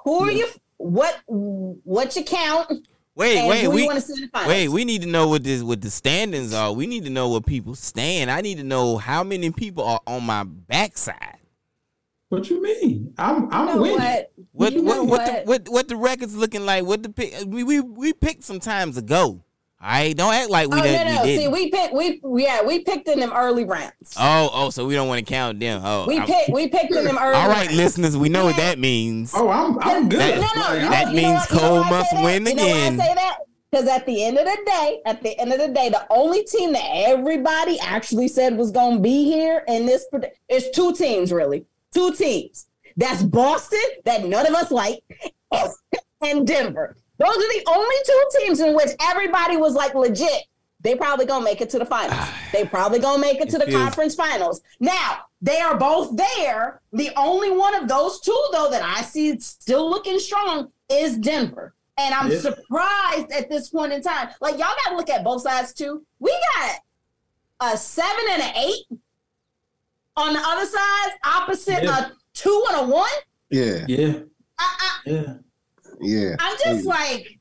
Speaker 1: Who are you? What? What you count?
Speaker 3: Wait,
Speaker 1: and
Speaker 3: wait,
Speaker 1: who
Speaker 3: we
Speaker 1: want to see the finals?
Speaker 3: wait. We need to know what this what the standings are. We need to know what people stand. I need to know how many people are on my backside.
Speaker 4: What you mean? I'm I'm
Speaker 1: know
Speaker 4: winning.
Speaker 1: what?
Speaker 3: What
Speaker 1: You know
Speaker 3: what what the,
Speaker 1: what?
Speaker 3: what what the record's looking like? What the pick? We we we picked some times ago. All right, don't act like we
Speaker 1: oh
Speaker 3: did.
Speaker 1: no, no.
Speaker 3: we
Speaker 1: See,
Speaker 3: didn't.
Speaker 1: we picked. We yeah, we picked in them early rounds.
Speaker 3: oh oh, so we don't want to count them. Oh,
Speaker 1: we picked. We picked in them early.
Speaker 3: all right,
Speaker 1: rounds.
Speaker 3: listeners, we know what that means.
Speaker 4: Oh, I'm I'm good.
Speaker 3: That-
Speaker 1: No, no,
Speaker 4: Like,
Speaker 3: that means
Speaker 1: what- you know
Speaker 3: Cole
Speaker 1: why
Speaker 3: must
Speaker 1: that?
Speaker 3: win
Speaker 1: You know why
Speaker 3: again.
Speaker 1: I say that? Because at the end of the day, at the end of the day, the only team that everybody actually said was going to be here in this pred- is two teams, really. Two teams. That's Boston, that none of us like, and Denver. Those are the only two teams in which everybody was like legit. They probably gonna make it to the finals. They probably gonna make it to
Speaker 3: It
Speaker 1: the
Speaker 3: feels-
Speaker 1: conference finals. Now they are both there. The only one of those two, though, that I see still looking strong is Denver. And I'm
Speaker 4: Yeah.
Speaker 1: surprised at this point in time. Like y'all got to look at both sides too. We got a seven and an eight on the other side, opposite
Speaker 4: Yeah.
Speaker 1: a two and a one.
Speaker 2: Yeah,
Speaker 4: Yeah,
Speaker 1: I, I,
Speaker 4: yeah.
Speaker 2: Yeah.
Speaker 1: I'm just like,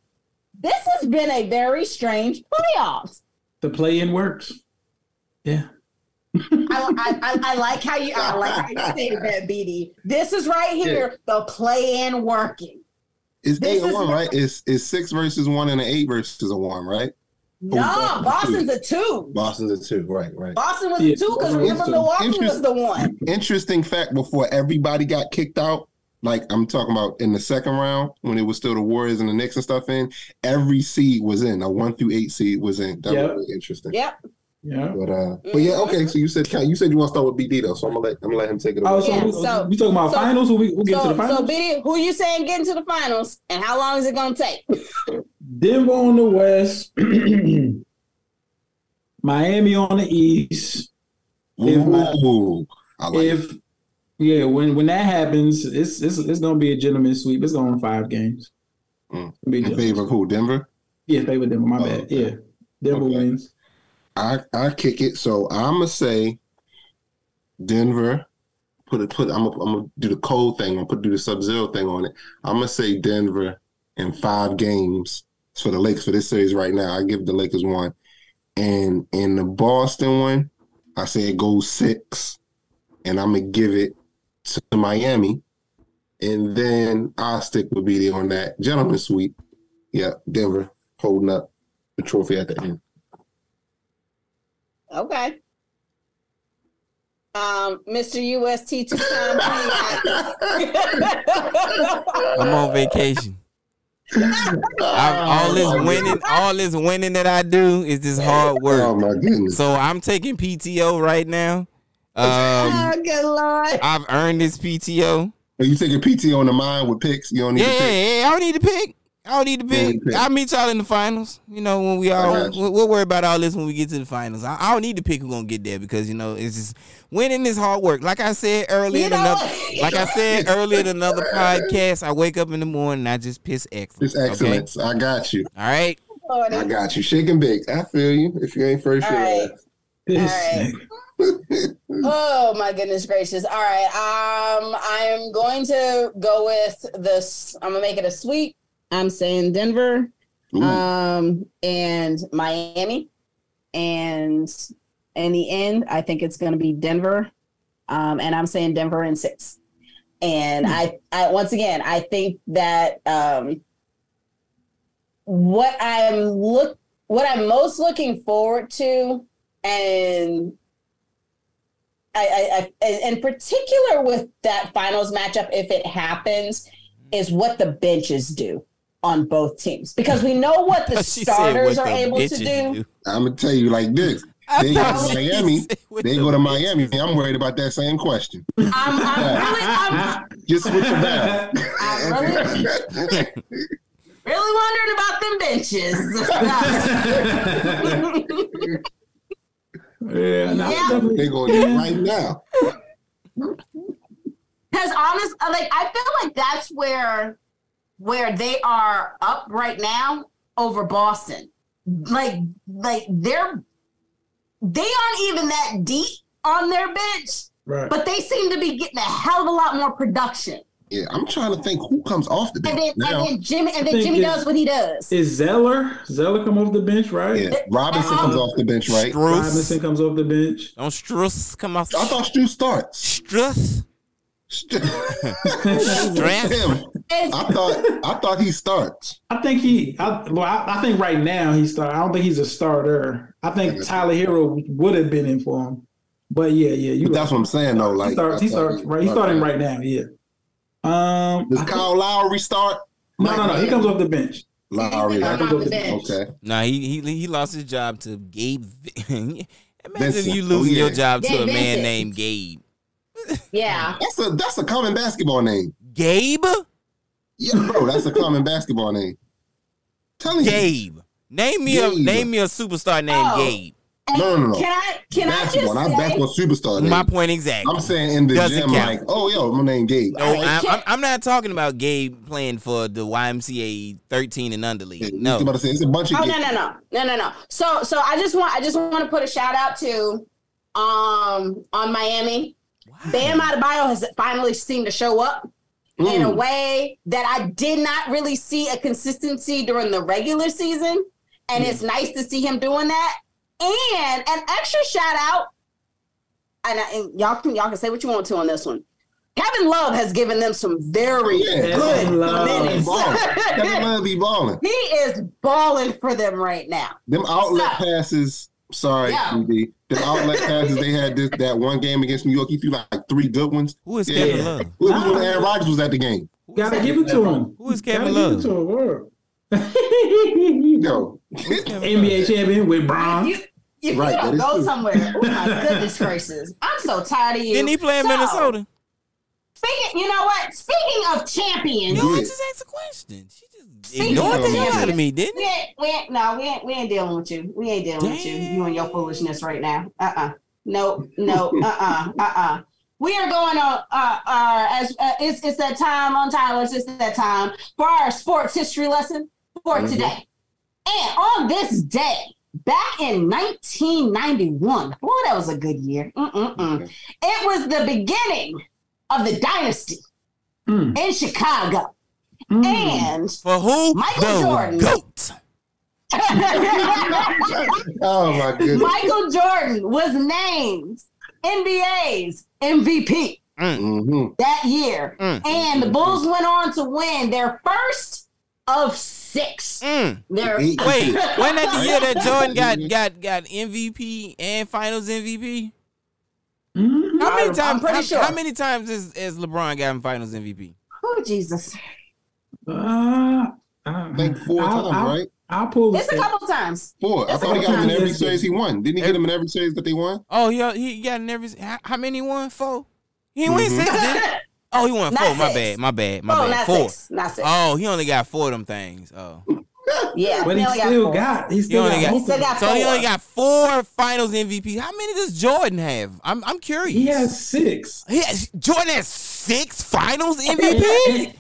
Speaker 1: this has been a very strange playoffs.
Speaker 4: The play in works. Yeah.
Speaker 1: I, I, I, I like how you I like how you stated that, BD. This is right here, the play-in working.
Speaker 2: It's
Speaker 1: This
Speaker 2: eight and one, right? It's it's six versus one and an eight versus a one, right?
Speaker 1: No,
Speaker 2: Boston
Speaker 1: Boston's a two.
Speaker 2: Boston's a two, right? Right.
Speaker 1: Boston was
Speaker 4: Yeah.
Speaker 1: a two because
Speaker 2: Well,
Speaker 1: remember
Speaker 2: it's a-
Speaker 1: Milwaukee was the one.
Speaker 2: Interesting fact: before everybody got kicked out, like I'm talking about in the second round when it was still the Warriors and the Knicks and stuff in, every seed was in. A one through eight seed was in. That
Speaker 4: Yep.
Speaker 2: was really interesting.
Speaker 1: Yep.
Speaker 4: Yeah.
Speaker 2: But uh, but yeah, okay. So you said you said you want to start with BD though, so I'm gonna let I'm gonna let him take it
Speaker 4: Oh, so,
Speaker 1: Yeah,
Speaker 4: we,
Speaker 1: so-
Speaker 4: we talking about
Speaker 1: so-
Speaker 4: finals? Who we we'll get
Speaker 1: So,
Speaker 4: to the finals?
Speaker 1: so BD, who you saying getting to the finals, and how long is it gonna take?
Speaker 4: Denver on the west, Miami on the east. if my-
Speaker 2: I like.
Speaker 4: If yeah, when when that happens, it's it's it's gonna be a gentleman's sweep. It's going five games.
Speaker 2: Mm.
Speaker 4: Be
Speaker 2: in
Speaker 4: gentleman's
Speaker 2: favor of who? Denver.
Speaker 4: Yeah, favor Denver. My
Speaker 2: Oh,
Speaker 4: bad.
Speaker 2: okay.
Speaker 4: Yeah, Denver
Speaker 2: Okay.
Speaker 4: wins.
Speaker 2: I I kick it. So I'm gonna say Denver. Put it. Put. I'm gonna, I'm gonna do the cold thing. I'm gonna put do the sub zero thing on it. I'm gonna say Denver in five games for the Lakers for this series right now. I give the Lakers one, and in the Boston one, I say it goes six, and I'm gonna give it to Miami, and then I'll stick with BD on that gentleman sweep. Yeah, Denver holding up the trophy at the end.
Speaker 1: Okay. Um, Mr. UST two time.
Speaker 3: I'm on vacation. I, all this winning, all this winning that I do is this hard work.
Speaker 2: Oh my goodness.
Speaker 3: So I'm taking PTO right now. Um,
Speaker 1: oh, good lord.
Speaker 3: I've earned this PTO.
Speaker 2: Are you taking PTO on the mind with picks? You don't need
Speaker 3: Yeah,
Speaker 2: to pick.
Speaker 3: yeah. I don't need to pick. I don't need to
Speaker 2: Yeah,
Speaker 3: pick.
Speaker 2: you pick.
Speaker 3: I'll meet y'all in the finals. You know, when we all
Speaker 2: got
Speaker 3: we'll, we'll worry about all this when we get to the finals. I, I don't need to pick who's gonna get there because you know it's just winning is hard work. Like I said earlier,
Speaker 1: You
Speaker 3: in
Speaker 1: know
Speaker 3: another, like I said earlier in another podcast, I wake up in the morning and I just piss excellent.
Speaker 2: It's excellence. I got you.
Speaker 3: All right.
Speaker 2: I got you. Shake and bake. I feel you. If you ain't first,
Speaker 1: All
Speaker 2: you're
Speaker 1: right.
Speaker 2: last.
Speaker 4: This
Speaker 1: right. Oh my goodness gracious. All right. Um, I am going to go with this. I'm gonna make it a sweep. I'm saying Denver,
Speaker 2: Ooh,
Speaker 1: um, and Miami. And in the end, I think it's gonna be Denver. Um, and I'm saying Denver in six. And I, I once again, I think that um what I'm look what I'm most looking forward to and I, I, I, in particular with that finals matchup, if it happens, is what the benches do on both teams because we know what the
Speaker 3: She
Speaker 1: starters
Speaker 3: what
Speaker 1: are
Speaker 3: the
Speaker 1: able to
Speaker 3: bitches
Speaker 1: do.
Speaker 2: I'm gonna tell you like this. They go to Miami. They go to Miami. I'm worried about that same question.
Speaker 1: I'm, I'm really, I'm
Speaker 2: Just switch it back.
Speaker 1: I really wondering about them benches.
Speaker 4: Yeah, no,
Speaker 1: Yeah.
Speaker 4: definitely.
Speaker 2: they going to right now.
Speaker 1: Because honest, uh, like I feel like that's where where they are up right now over Boston. Like, like they're they aren't even that deep on their bench,
Speaker 4: Right.
Speaker 1: but they seem to be getting a hell of a lot more production.
Speaker 2: Yeah, I'm trying to think who comes off the
Speaker 1: And
Speaker 2: bench
Speaker 1: then,
Speaker 2: now.
Speaker 1: and then Jimmy, and then Jimmy does what he does.
Speaker 4: Is Zeller? Zeller come off the bench, right?
Speaker 2: Yeah, Robinson comes off the bench, right?
Speaker 4: Robinson comes off the bench.
Speaker 3: Don't Strus come off.
Speaker 2: I thought Stu starts.
Speaker 3: Strus. Stress.
Speaker 2: Damn, I thought I thought he starts.
Speaker 4: I think he. I, well, I, I think right now he start. I don't think he's a starter. I think Tyler Herro would have been in for him. But yeah, yeah, you.
Speaker 2: But that's what I'm saying though. Like
Speaker 4: he starts. He
Speaker 2: I thought
Speaker 4: starts. Right. He's starting right now. Yeah. Um.
Speaker 2: Does
Speaker 4: I think-
Speaker 2: Kyle Lowry start?
Speaker 4: no, no, no. He comes off the bench.
Speaker 2: Lowry.
Speaker 1: He comes
Speaker 4: off
Speaker 2: Okay.
Speaker 4: the
Speaker 1: bench.
Speaker 3: Nah, he, he he lost his job to Gabe. Imagine
Speaker 2: Vincent.
Speaker 3: you losing
Speaker 2: Oh, yeah.
Speaker 3: your job to
Speaker 1: Gabe
Speaker 3: a man
Speaker 1: Vincent.
Speaker 3: named Gabe.
Speaker 1: Yeah.
Speaker 2: That's a that's a common basketball name.
Speaker 3: Gabe?
Speaker 2: Yeah, bro, that's a common basketball name. Telling you.
Speaker 3: Gabe. Name me a name me a superstar named
Speaker 1: Oh.
Speaker 3: Gabe.
Speaker 1: And
Speaker 2: No, no, no.
Speaker 1: Can I can
Speaker 2: basketball,
Speaker 1: I
Speaker 2: not
Speaker 1: just say,
Speaker 2: basketball superstar. Name.
Speaker 3: My point exactly.
Speaker 2: I'm saying in the
Speaker 3: Doesn't
Speaker 2: gym,
Speaker 3: count.
Speaker 2: like, oh yo, my name Gabe.
Speaker 3: no,
Speaker 1: I
Speaker 3: I'm,
Speaker 1: can't-
Speaker 3: I'm, I'm not talking about Gabe playing for the YMCA 13 and under league.
Speaker 2: I was
Speaker 3: No.
Speaker 2: about to say it's a bunch of
Speaker 1: Oh
Speaker 2: Gabe.
Speaker 1: no no no no no no. So so I just want I just want to put a shout out to um on Miami. Bam Adebayo has finally seemed to show up in a
Speaker 2: Mm.
Speaker 1: way that I did not really see a consistency during the regular season, and it's nice to see him doing that. And an extra shout out, and, I, and y'all can y'all can say what you want to on this one. Kevin Love has given them some very oh,
Speaker 2: Yeah.
Speaker 1: good
Speaker 4: Kevin Love.
Speaker 1: minutes.
Speaker 2: Balling. Kevin Love be balling.
Speaker 1: he is balling for them right now.
Speaker 2: Them outlet
Speaker 1: So-
Speaker 2: passes. Sorry,
Speaker 1: Yeah.
Speaker 2: BB. Them outlet passes they had this that one game against New York. He threw like three good ones.
Speaker 3: Who is
Speaker 2: Yeah.
Speaker 3: Kevin Love?
Speaker 2: It was when Aaron Rodgers was at the game.
Speaker 4: Gotta give it to him.
Speaker 3: Who is
Speaker 4: Gotta
Speaker 3: Kevin
Speaker 4: give
Speaker 3: Love?
Speaker 4: it to him. Word.
Speaker 2: Yo,
Speaker 3: Kevin Love?
Speaker 4: NBA champion with Bron.
Speaker 1: You, If
Speaker 2: Right,
Speaker 1: you don't go
Speaker 2: true.
Speaker 1: somewhere, oh my goodness gracious, I'm so tired of you.
Speaker 3: Didn't he play in
Speaker 1: So,
Speaker 3: Minnesota?
Speaker 1: Speaking, you know what? Speaking of champions,
Speaker 3: No, I
Speaker 2: Yeah.
Speaker 3: just asked a question. She just
Speaker 1: Speaking
Speaker 3: ignored
Speaker 2: of
Speaker 3: the hell out of me, didn't
Speaker 1: we ain't, we ain't, no, we ain't, we ain't dealing with you. We ain't dealing with you. You and your foolishness right now. Uh uh No, no, uh uh, uh uh. We are going on, uh, uh, as uh, it's, it's that time on Tyler's, it's that time for our sports history lesson for
Speaker 2: Mhm.
Speaker 1: today. And on this day, back in 1991, boy, that was a good year. Mm-mm-mm. It was the beginning of the dynasty
Speaker 4: Mm,
Speaker 1: in Chicago.
Speaker 4: mm.
Speaker 1: And
Speaker 3: For who?
Speaker 1: Michael
Speaker 3: the
Speaker 1: Jordan.
Speaker 3: GOAT.
Speaker 2: Oh my goodness.
Speaker 1: Michael Jordan was named NBA's MVP
Speaker 2: hmm
Speaker 1: that year.
Speaker 3: Mm.
Speaker 1: And the Bulls went on to win their first of six.
Speaker 3: Mm.
Speaker 1: Their
Speaker 3: Wait, wasn't that the year that Jordan got got got MVP and Finals MVP?
Speaker 4: Mm.
Speaker 3: How many times?
Speaker 1: I'm pretty
Speaker 3: how,
Speaker 1: sure.
Speaker 3: how many times has, has LeBron gotten Finals MVP?
Speaker 1: Oh, Jesus.
Speaker 4: Uh,
Speaker 2: I think 4
Speaker 4: I'll-
Speaker 2: times,
Speaker 4: I'll-
Speaker 2: right?
Speaker 4: I'll pull
Speaker 1: It's a couple times.
Speaker 2: Four. I thought he got him in every series he won. Didn't he get him in every series that they won?
Speaker 3: Oh, he he got in every. How, how many won? Four. He didn't win
Speaker 2: Mhm.
Speaker 3: six, did he? Oh, he won
Speaker 1: Not
Speaker 3: four. My
Speaker 1: six.
Speaker 3: bad. My bad. My
Speaker 1: oh,
Speaker 3: bad.
Speaker 1: not
Speaker 3: Four.
Speaker 1: six. Not six.
Speaker 3: Oh, he only got four of them things. Oh,
Speaker 1: yeah.
Speaker 4: But he
Speaker 1: only
Speaker 4: still
Speaker 1: four.
Speaker 4: got. He still
Speaker 3: only
Speaker 4: got.
Speaker 3: got-
Speaker 1: He still got
Speaker 3: so he only got four Finals MVP. How many does Jordan have? I'm I'm curious.
Speaker 4: He has six.
Speaker 3: He has, Jordan has six Finals MVPs.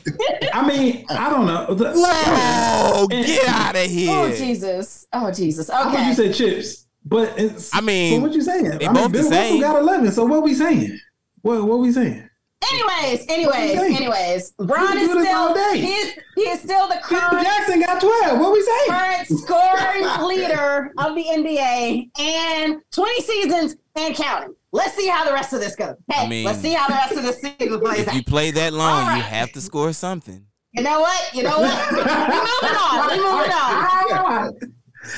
Speaker 4: I mean, I don't know. The-
Speaker 3: Whoa! Get out of here.
Speaker 1: Oh, Jesus. Oh, Jesus.
Speaker 4: I thought
Speaker 1: Okay.
Speaker 4: you said chips, but it's.
Speaker 3: I mean,
Speaker 4: so what you saying?
Speaker 3: they
Speaker 4: I
Speaker 3: both
Speaker 4: mean,
Speaker 3: the
Speaker 4: Bill Russell
Speaker 3: same.
Speaker 4: got eleven. So what we saying? What what we saying?
Speaker 1: Anyways, anyways,
Speaker 4: saying?
Speaker 1: anyways. Bron
Speaker 4: We
Speaker 1: is
Speaker 4: do this all
Speaker 1: still
Speaker 4: day.
Speaker 1: he is, he is still the current
Speaker 4: Jackson got twelve. What we saying?
Speaker 1: current scoring leader of the NBA and 20 seasons and counting. Let's see how the rest of this goes. Hey,
Speaker 3: I mean,
Speaker 1: let's see how the rest of this season plays
Speaker 3: If you play that long,
Speaker 1: All
Speaker 3: you have to score something.
Speaker 1: You know what? You know what? we moving on. We moving on.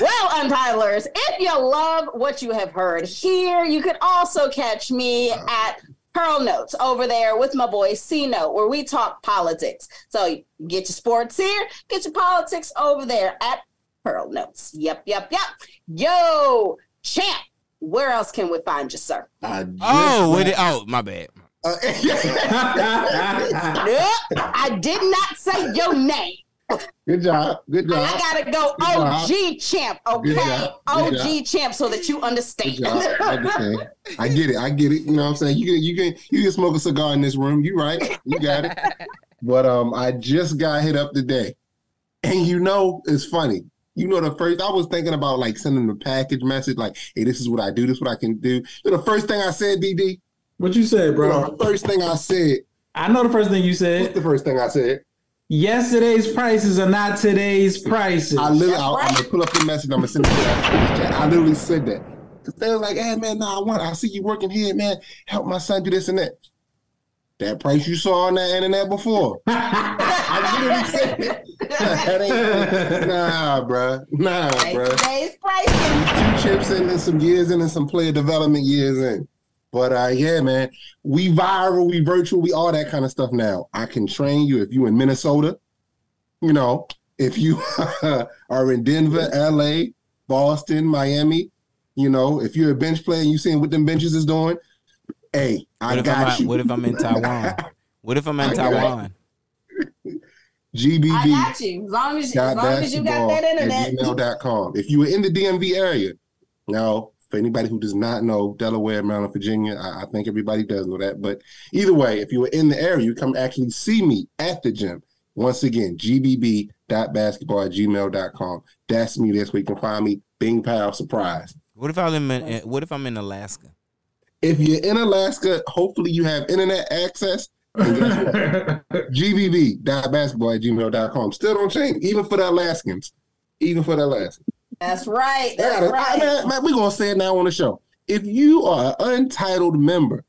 Speaker 1: Well, Untitlers, if you love what you have heard here, you can also catch me at Pearl Notes over there with my boy C Note, where we talk politics. So get your sports here, get your politics over there at Pearl Notes. Yep, yep, yep. Yo, champ, where else can we find you, sir?
Speaker 2: I just
Speaker 3: Oh, with it. Oh, my bad.
Speaker 2: Uh,
Speaker 1: Nope, I did not say your name.
Speaker 2: Good job. Good job.
Speaker 1: I gotta go
Speaker 2: Good job.
Speaker 1: OG champ, okay? OG
Speaker 2: Good
Speaker 1: champ, so that you
Speaker 2: Good
Speaker 1: understand.
Speaker 2: job. I understand. I get it. I get it. You know what I'm saying? You can you can you can smoke a cigar in this room. You right. You got it. But um I just got hit up today. And you know, it's funny. You know, the first I was thinking about like sending a package message, like, hey, this is what I do, this is what I can do. You know, the first thing I said, DD,
Speaker 4: what you said,
Speaker 2: bro.
Speaker 4: bro?
Speaker 2: the first thing I said,
Speaker 4: I know the first thing you
Speaker 2: what's
Speaker 4: said.
Speaker 2: the first thing I said?
Speaker 4: Yesterday's prices are not today's prices.
Speaker 2: I literally,
Speaker 1: That's
Speaker 2: I, am gonna pull up the message. I'm gonna send it to that. I literally said that. Cause they were like, "Hey man, nah, I want. I see you working here, man. Help my son do this and that." That price you saw on that internet before. I literally said it. That ain't, nah, bruh. Nah,
Speaker 1: Hey,
Speaker 2: bruh.
Speaker 1: Today's pricing.
Speaker 2: Two chips in and some years in and some player development years in. But uh, yeah, man, we viral, we virtual, we all that kind of stuff now. I can train you if you in Minnesota, you know, if you are in Denver, LA, Boston, Miami, you know, if you're a bench player and you seeing what them benches is doing, hey, I
Speaker 3: What if,
Speaker 2: got
Speaker 3: I'm,
Speaker 2: you.
Speaker 3: what if I'm in Taiwan? What if I'm in
Speaker 2: I
Speaker 3: Taiwan?
Speaker 2: GBB.
Speaker 1: I got you. As long as, as, long as you got
Speaker 2: basketball
Speaker 1: that
Speaker 2: at
Speaker 1: internet.
Speaker 2: gmail.com. If you were in the DMV area, now for anybody who does not know Delaware, Maryland, Virginia, I, I think everybody does know that. But either way, if you were in the area, you come actually see me at the gym. Once again, gbb.basketball at gmail.com. That's me. That's where you can find me. Bing pow surprise.
Speaker 3: What if I'm in? What if I'm in Alaska?
Speaker 2: If you're in Alaska, hopefully you have internet access. And guess what? gbb.basketball at gmail.com. Still don't change, even for the Alaskans. Even for the Alaskans.
Speaker 1: That's right.
Speaker 2: Yeah,
Speaker 1: That's right.
Speaker 2: man, man, we're gonna say it now on the show. If you are an untitled member,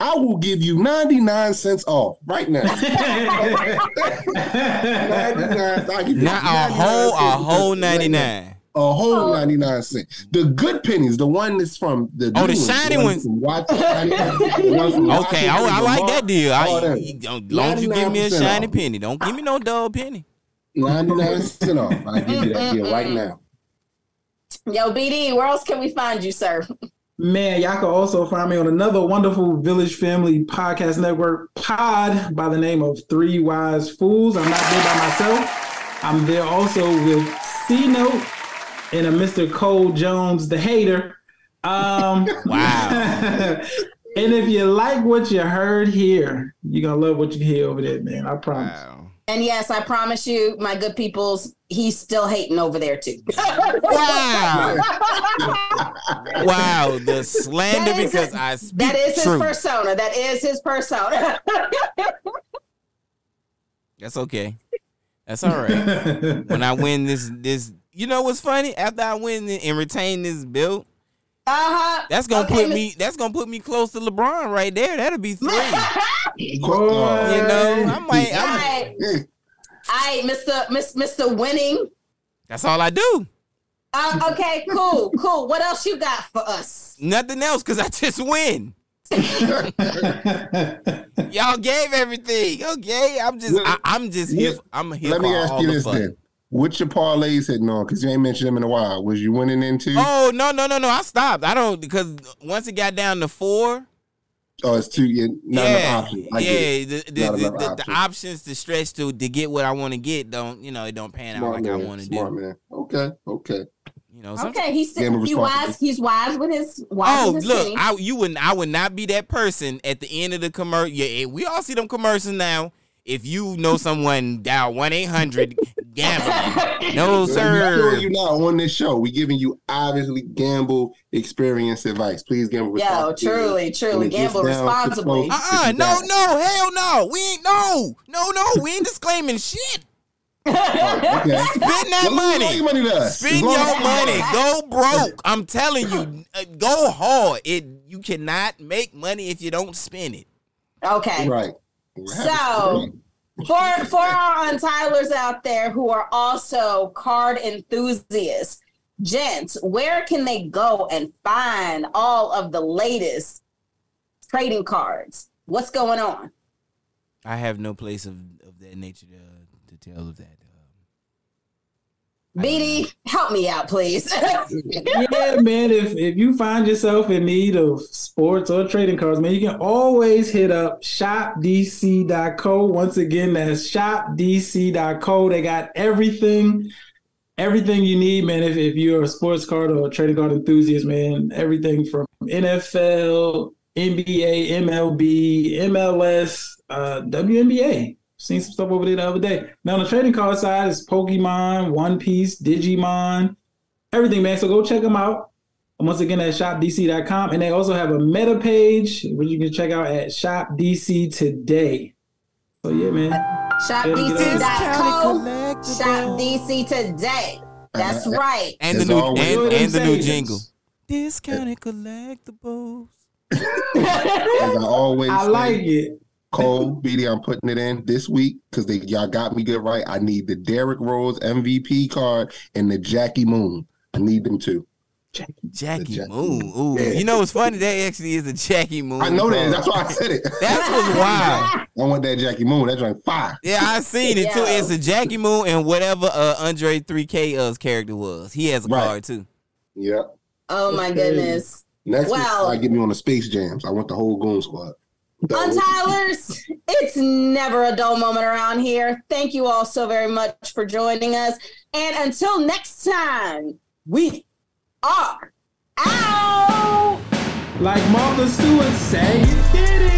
Speaker 2: I will give you 99 cents off right now. 99 I'll give you
Speaker 3: Not a whole, a
Speaker 2: cents
Speaker 3: whole
Speaker 2: right
Speaker 3: ninety nine.
Speaker 2: A whole 99 cents. The good pennies, the one that's from the
Speaker 3: Oh, the
Speaker 2: ones,
Speaker 3: shiny
Speaker 2: one
Speaker 3: ones.
Speaker 2: from Washington, one
Speaker 3: Okay, I, I like
Speaker 2: Vermont,
Speaker 3: that deal. I,
Speaker 2: all that.
Speaker 3: you, don't, long as you give me a shiny
Speaker 2: off.
Speaker 3: penny, don't give me no dull penny.
Speaker 2: 99 cents off. I'll give you that deal right now.
Speaker 1: Yo, BD, where else can we find you, sir?
Speaker 4: Man, y'all can also find me on another wonderful Village Family Podcast Network pod by the name of Three Wise Fools. I'm not there by myself. I'm there also with C Note and a Mr. Cole Jones, the hater. Um,
Speaker 3: Wow.
Speaker 4: and if you like what you heard here, you're gonna love what you hear over there, man. I promise.
Speaker 3: Wow.
Speaker 1: And yes, I promise you, my good peoples, he's still hating over there too.
Speaker 3: Wow. wow. The slander
Speaker 1: That is
Speaker 3: because
Speaker 1: it.
Speaker 3: I speak
Speaker 1: that is his persona. That is his persona.
Speaker 3: That's okay. That's all right. when I win this, this, you know what's funny? After I win and retain this belt,
Speaker 1: uh-huh.
Speaker 3: that's gonna
Speaker 1: Okay,
Speaker 3: put me. That's gonna put me close to LeBron right there. That'll be three. you know, I'm like,
Speaker 1: All
Speaker 3: I'm,
Speaker 1: right,
Speaker 2: Yeah.
Speaker 1: all right, Mr. Mr. Winning.
Speaker 3: that's all I do.
Speaker 1: Um, okay, cool, cool. What else you got for us?
Speaker 3: Nothing else because I just win. Y'all gave everything. Okay, I'm just, I, I'm just here.
Speaker 2: Let-
Speaker 3: I'm here
Speaker 2: Let
Speaker 3: for
Speaker 2: me ask
Speaker 3: all
Speaker 2: you this
Speaker 3: fun.
Speaker 2: then. What's your parlays hitting on? Because you ain't mentioned them in a while. Was you winning into?
Speaker 3: Oh no, no, no, no! I stopped. I don't because once it got down to four,
Speaker 2: Oh, it's two. Yeah, not
Speaker 3: yeah,
Speaker 2: enough options. I
Speaker 3: yeah. The, the,
Speaker 2: Not
Speaker 3: the,
Speaker 2: enough
Speaker 3: the, the
Speaker 2: options.
Speaker 3: options to stretch to to get what I want to get don't you know it don't pan out
Speaker 2: Smart
Speaker 3: like
Speaker 2: man.
Speaker 3: I want to
Speaker 2: Smart
Speaker 3: do.
Speaker 2: man. Okay. Okay.
Speaker 3: You know,
Speaker 1: Okay, he's he wise. He's wise with his wise
Speaker 3: Oh
Speaker 1: with his
Speaker 3: look,
Speaker 1: thing.
Speaker 3: I you would I would not be that person at the end of the commercial. Yeah, eh, we all see them commercials now. If you know someone, dial one eight hundred gambling. No sir.
Speaker 2: sure you not on this show. We giving you obviously gamble experience advice. Please gamble
Speaker 1: Yo,
Speaker 2: responsibly.
Speaker 1: truly, truly,
Speaker 2: When it gets
Speaker 1: gamble responsibly.
Speaker 2: close,
Speaker 3: Uh uh
Speaker 2: it's
Speaker 3: no
Speaker 2: that.
Speaker 3: no hell no we ain't no no no we ain't disclaiming shit.
Speaker 2: Okay.
Speaker 3: Spend that money.
Speaker 2: all your money.
Speaker 3: Spend your
Speaker 2: as-
Speaker 3: money. Go broke. I'm telling you, uh, go hard. It you cannot make money if you don't spend it.
Speaker 1: Okay,
Speaker 2: Right.
Speaker 1: So- for for our untitles out there who are also card enthusiasts, gents, where can they go and find all of the latest trading cards? What's going on?
Speaker 3: I have no place of, of that nature to, to tell of that.
Speaker 1: BD, help me out, please.
Speaker 4: yeah, man. If if you find yourself in need of sports or trading cards, man, you can always hit up shopdc.co. Once again, that's shopdc.co. They got everything, everything you need, man. If, if you're a sports card or a trading card enthusiast, man, everything from NFL, NBA, MLB, MLS, uh, WNBA. Seen some stuff over there the other day. Now on the trading card side, it's Pokemon, One Piece, Digimon, everything, man. So go check them out. And once again, at shopdc.com. And they also have a meta page which you can check out at shopdc today. So yeah, man.
Speaker 1: ShopDC.co. Shop DC today. That's
Speaker 2: Uh,
Speaker 1: right.
Speaker 3: And the new
Speaker 2: always.
Speaker 3: and,
Speaker 4: Enjoy them
Speaker 3: and the new
Speaker 4: savings.
Speaker 3: jingle. Discounted collectibles.
Speaker 2: As I always
Speaker 4: I
Speaker 2: say,
Speaker 4: like it.
Speaker 2: Cole, BD, I'm putting it in this week because they y'all got me good right. I need the Derrick Rose MVP card and the Jackie Moon. I need them too.
Speaker 3: Jackie
Speaker 2: Jackie
Speaker 3: Moon. Ooh,
Speaker 2: Yeah.
Speaker 3: you know what's funny? That actually is a Jackie Moon.
Speaker 2: I know that.
Speaker 3: card.
Speaker 2: That's why I said it.
Speaker 3: That's what's wild.
Speaker 2: I want that Jackie Moon. That's like fire.
Speaker 3: Yeah, I seen it too. It's a Jackie Moon and whatever uh, Andre 3K uh, character was. He has a
Speaker 2: Right.
Speaker 3: card too.
Speaker 2: Yeah.
Speaker 1: Oh my goodness.
Speaker 2: Next
Speaker 1: Well-
Speaker 2: week, I get me on the Space Jams. I want the whole Goon Squad.
Speaker 1: Untylers, it's never a dull moment around here. Thank you all so very much for joining us. And until next time, we are out.
Speaker 4: Like Martha Stewart say, get it.